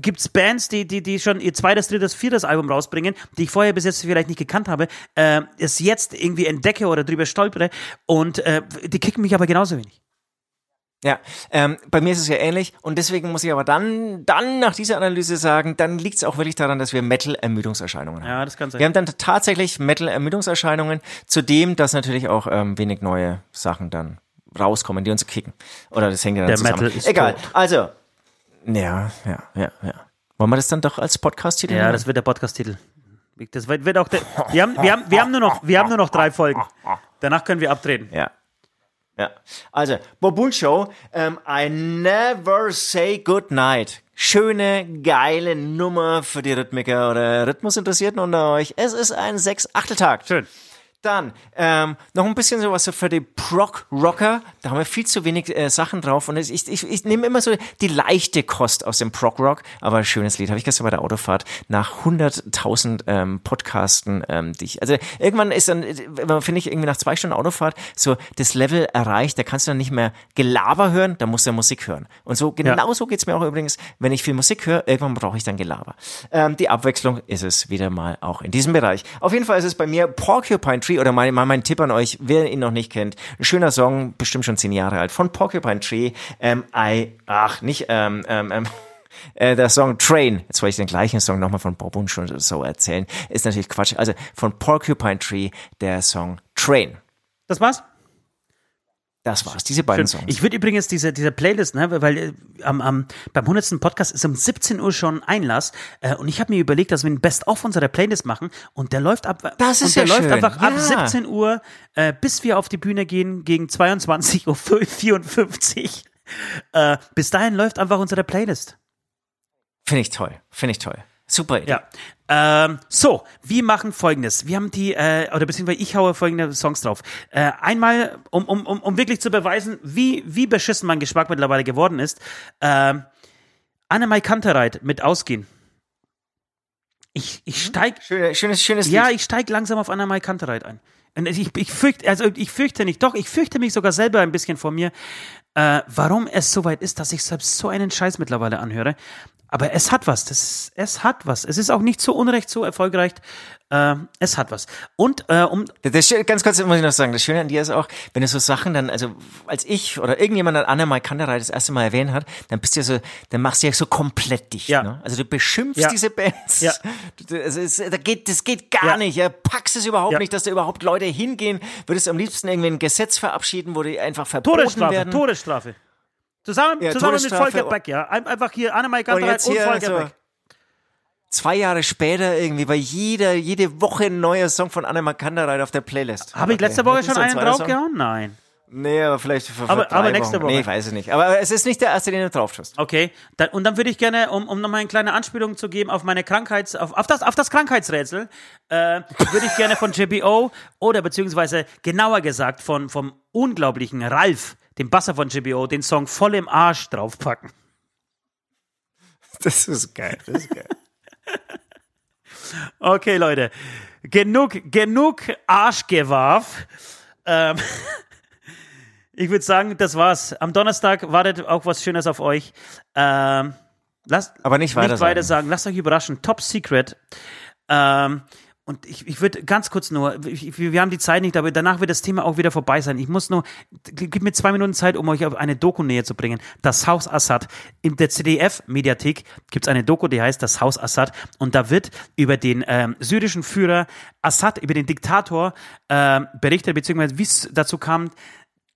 Speaker 3: gibt's Bands, die, die, die schon ihr zweites, drittes, viertes Album rausbringen, die ich vorher bis jetzt vielleicht nicht gekannt habe, äh, es jetzt irgendwie entdecke oder drüber stolpere und äh, die kicken mich aber genauso wenig.
Speaker 4: Ja, ähm, bei mir ist es ja ähnlich und deswegen muss ich aber dann, dann nach dieser Analyse sagen, dann liegt es auch wirklich daran, dass wir Metal-Ermüdungserscheinungen haben.
Speaker 3: Ja, das kann sein.
Speaker 4: Wir haben dann tatsächlich Metal-Ermüdungserscheinungen, zudem, dass natürlich auch ähm, wenig neue Sachen dann rauskommen, die uns kicken. Oder das hängt ja dann
Speaker 3: Der
Speaker 4: zusammen.
Speaker 3: Metal ist
Speaker 4: Egal,
Speaker 3: tot.
Speaker 4: also, ja, ja, ja, ja. Wollen wir das dann doch als Podcast-Titel
Speaker 3: Ja,
Speaker 4: nehmen?
Speaker 3: das wird der Podcast-Titel. Das wird, wird auch der, wir, haben, wir, haben, wir, haben nur noch, wir haben nur noch drei Folgen. Danach können wir abtreten.
Speaker 4: Ja. Ja. Also, Bobun Show, ähm, I never say good night. Schöne, geile Nummer für die Rhythmiker oder Rhythmusinteressierten unter euch. Es ist ein Sechs-Achteltag.
Speaker 3: Schön.
Speaker 4: Dann ähm, noch ein bisschen sowas so für die Prog-Rocker. Da haben wir viel zu wenig äh, Sachen drauf. Und ich, ich, ich nehme immer so die leichte Kost aus dem Prog-Rock. Aber ein schönes Lied. Habe ich gestern bei der Autofahrt nach 100.000 ähm, Podcasten, ähm, die ich, also irgendwann ist dann, äh, finde ich, irgendwie nach zwei Stunden Autofahrt so das Level erreicht. Da kannst du dann nicht mehr Gelaber hören, da musst du ja Musik hören. Und so, genau so geht's mir auch übrigens, wenn ich viel Musik höre, irgendwann brauche ich dann Gelaber. Ähm, die Abwechslung ist es wieder mal auch in diesem Bereich. Auf jeden Fall ist es bei mir Porcupine Tree oder mein, mein, mein Tipp an euch, wer ihn noch nicht kennt. Ein schöner Song, bestimmt schon zehn Jahre alt, von Porcupine Tree. Ähm, I, ach, nicht, ähm, ähm, ähm, äh, der Song Train, jetzt wollte ich den gleichen Song nochmal von Bob und schon so erzählen, ist natürlich Quatsch. Also von Porcupine Tree der Song Train.
Speaker 3: Das war's?
Speaker 4: Das war's, diese beiden
Speaker 3: Schön.
Speaker 4: Songs.
Speaker 3: Ich würde übrigens diese, diese Playlist, ne, weil äh, am, am, beim 100. Podcast ist um 17 Uhr schon Einlass äh, und ich habe mir überlegt, dass wir ein Best-of unserer Playlist machen und der läuft ab
Speaker 4: Das ist
Speaker 3: und der
Speaker 4: ja
Speaker 3: läuft
Speaker 4: schön.
Speaker 3: einfach ab
Speaker 4: Ja.
Speaker 3: 17 Uhr, äh, bis wir auf die Bühne gehen gegen 22.54 Uhr. Äh, bis dahin läuft einfach unsere Playlist.
Speaker 4: Finde ich toll, finde ich toll. Super Idee.
Speaker 3: Ja. Ähm, so, wir machen folgendes. Wir haben die, äh, oder beziehungsweise ich haue folgende Songs drauf. Äh, einmal, um, um, um, um wirklich zu beweisen, wie, wie beschissen mein Geschmack mittlerweile geworden ist. Ähm, Annemai Kantereit mit Ausgehen. Ich, ich steig,
Speaker 4: Schönes, schönes, schönes
Speaker 3: ja,
Speaker 4: Lied.
Speaker 3: ich steig langsam auf Annemai Kantereit ein. Und ich, ich fürchte, also ich fürchte nicht, doch, ich fürchte mich sogar selber ein bisschen vor mir, äh, warum es so weit ist, dass ich selbst so einen Scheiß mittlerweile anhöre. Aber es hat was, das, es hat was. Es ist auch nicht so unrecht so erfolgreich. Äh, es hat was. Und äh, um
Speaker 4: Das, das, ganz kurz muss ich noch sagen, das Schöne an dir ist auch, wenn du so Sachen dann, also als ich oder irgendjemand an Anna Kanterei das erste Mal erwähnt hat, dann bist du ja so, dann machst du ja so komplett dicht.
Speaker 3: Ja.
Speaker 4: Ne? Also du beschimpfst
Speaker 3: Ja.
Speaker 4: diese Bands.
Speaker 3: Ja.
Speaker 4: Du- Also es, da geht, das geht gar
Speaker 3: Ja.
Speaker 4: nicht. Ja. Packst es überhaupt
Speaker 3: Ja.
Speaker 4: nicht, dass da überhaupt Leute hingehen. Würdest am liebsten irgendwie ein Gesetz verabschieden, wo die einfach verboten
Speaker 3: Todesstrafe,
Speaker 4: werden.
Speaker 3: Todesstrafe. Zusammen,
Speaker 4: Ja,
Speaker 3: zusammen mit. Volker Beck, ja. Ein- Einfach hier Annemai
Speaker 4: Und jetzt
Speaker 3: und,
Speaker 4: hier
Speaker 3: Volker
Speaker 4: so
Speaker 3: Beck.
Speaker 4: zwei Jahre später irgendwie bei jeder, jede Woche ein neuer Song von Anna Kanterei auf der Playlist.
Speaker 3: Habe ich
Speaker 4: Okay.
Speaker 3: letzte Woche schon einen draufgehauen? Nein.
Speaker 4: Nee, aber vielleicht für, für
Speaker 3: Aber- aber nächste. Woche.
Speaker 4: Nee, weiß ich nicht. Aber es ist nicht der erste, den du drauf tust.
Speaker 3: Okay, dann, und dann würde ich gerne, um, um nochmal eine kleine Anspielung zu geben auf meine Krankheits, auf, auf, das, auf das Krankheitsrätsel, äh, würde ich gerne von JBO oder beziehungsweise genauer gesagt von, vom unglaublichen Ralf, dem Basser von JBO, den Song Voll im Arsch draufpacken.
Speaker 4: Das ist geil. Das ist geil.
Speaker 3: Okay, Leute, genug, genug Arschgewarf. Ähm, ich würde sagen, das war's. Am Donnerstag wartet auch was Schönes auf euch. Ähm, lasst,
Speaker 4: Aber nicht weiter
Speaker 3: nicht weiter sagen. Lasst euch überraschen. Top Secret. Ähm, und ich, ich würde ganz kurz nur, ich, wir haben die Zeit nicht, aber danach wird das Thema auch wieder vorbei sein. Ich muss nur, gib mir zwei Minuten Zeit, um euch auf eine Doku näher zu bringen. Das Haus Assad. In der CDF-Mediathek gibt es eine Doku, die heißt Das Haus Assad. Und da wird über den ähm, syrischen Führer Assad, über den Diktator ähm, berichtet, beziehungsweise wie es dazu kam,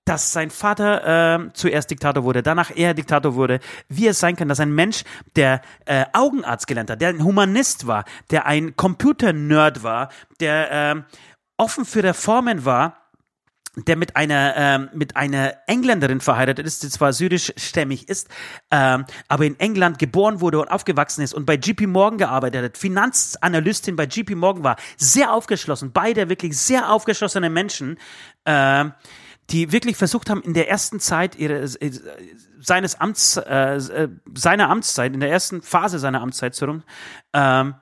Speaker 3: dass sein Vater ähm, zuerst Diktator wurde, danach er Diktator wurde, wie es sein kann, dass ein Mensch, der äh, Augenarzt gelernt hat, der ein Humanist war, der ein Computer-Nerd war, der ähm, offen für Reformen war, der mit einer ähm, mit einer Engländerin verheiratet ist, die zwar syrischstämmig ist, ähm, aber in England geboren wurde und aufgewachsen ist und bei JP Morgan gearbeitet hat, Finanzanalystin bei JP Morgan war, sehr aufgeschlossen, beide wirklich sehr aufgeschlossene Menschen, ähm, die wirklich versucht haben, in der ersten Zeit ihres, äh, seines Amts, äh, äh, seiner Amtszeit, in der ersten Phase seiner Amtszeit so rum, ähm,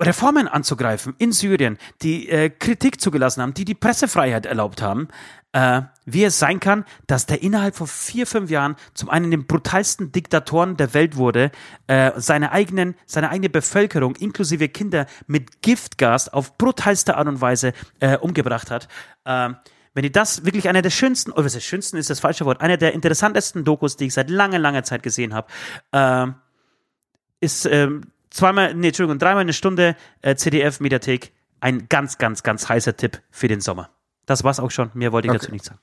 Speaker 3: Reformen anzugreifen in Syrien, die äh, Kritik zugelassen haben, die die Pressefreiheit erlaubt haben, äh, wie es sein kann, dass der innerhalb von vier, fünf Jahren zum einen den brutalsten Diktatoren der Welt wurde, äh, seine eigenen, seine eigene Bevölkerung inklusive Kinder mit Giftgas auf brutalste Art und Weise äh, umgebracht hat. Wenn ihr das wirklich einer der schönsten, oder was ist schönsten ist das falsche Wort, einer der interessantesten Dokus, die ich seit langer, langer Zeit gesehen habe, ähm, ist ähm, zweimal, nee, Entschuldigung, dreimal eine Stunde äh, CDF-Mediathek. Ein ganz, ganz, ganz heißer Tipp für den Sommer. Das war's auch schon. Mehr wollte ich
Speaker 4: Okay.
Speaker 3: dazu nicht sagen.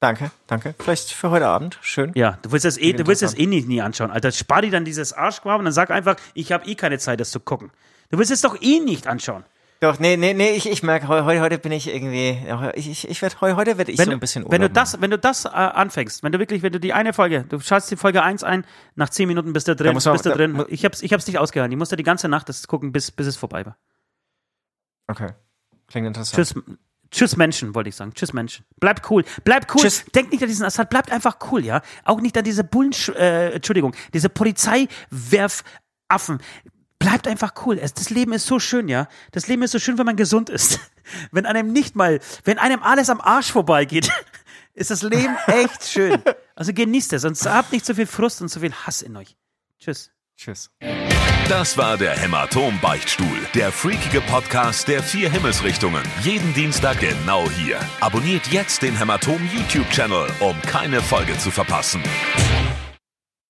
Speaker 4: Danke, danke. Vielleicht für heute Abend. Schön.
Speaker 3: Ja, du willst das eh, du willst das eh nicht nie anschauen, Alter. Spar dir dann dieses Arschquab und dann sag einfach, ich habe eh keine Zeit, das zu gucken. Du willst es doch eh nicht anschauen.
Speaker 4: Doch, nee, nee, nee, ich, ich merke, heu- heute, heute bin ich irgendwie, ich, ich, ich werde, heute werde ich
Speaker 3: Wenn,
Speaker 4: so ein bisschen
Speaker 3: wenn du das, wenn du das äh, anfängst, wenn du wirklich, wenn du die eine Folge, du schaltest die Folge 1 ein, nach 10 Minuten bist du drin,
Speaker 4: man-
Speaker 3: bist du
Speaker 4: da
Speaker 3: drin. Ich hab's, ich hab's nicht ausgehalten. Ich musste die ganze Nacht das gucken, bis, bis es vorbei war.
Speaker 4: machen. Okay. Klingt interessant.
Speaker 3: Tschüss, tschüss Menschen, wollte ich sagen. Tschüss Menschen. Bleibt cool. Bleibt cool.
Speaker 4: Tschüss.
Speaker 3: Denkt nicht an diesen Assad. Bleibt einfach cool, ja. Auch nicht an diese Bullen, äh, Entschuldigung, diese Polizeiwerfaffen. Bleibt einfach cool. Das Leben ist so schön, ja. Das Leben ist so schön, wenn man gesund ist. Wenn einem nicht mal, wenn einem alles am Arsch vorbeigeht, ist das Leben echt schön. Also genießt es und habt nicht so viel Frust und so viel Hass in euch. Tschüss.
Speaker 4: Tschüss.
Speaker 1: Das war der Hämatom-Beichtstuhl, der freakige Podcast der vier Himmelsrichtungen. Jeden Dienstag genau hier. Abonniert jetzt den Hämatom YouTube-Channel, um keine Folge zu verpassen.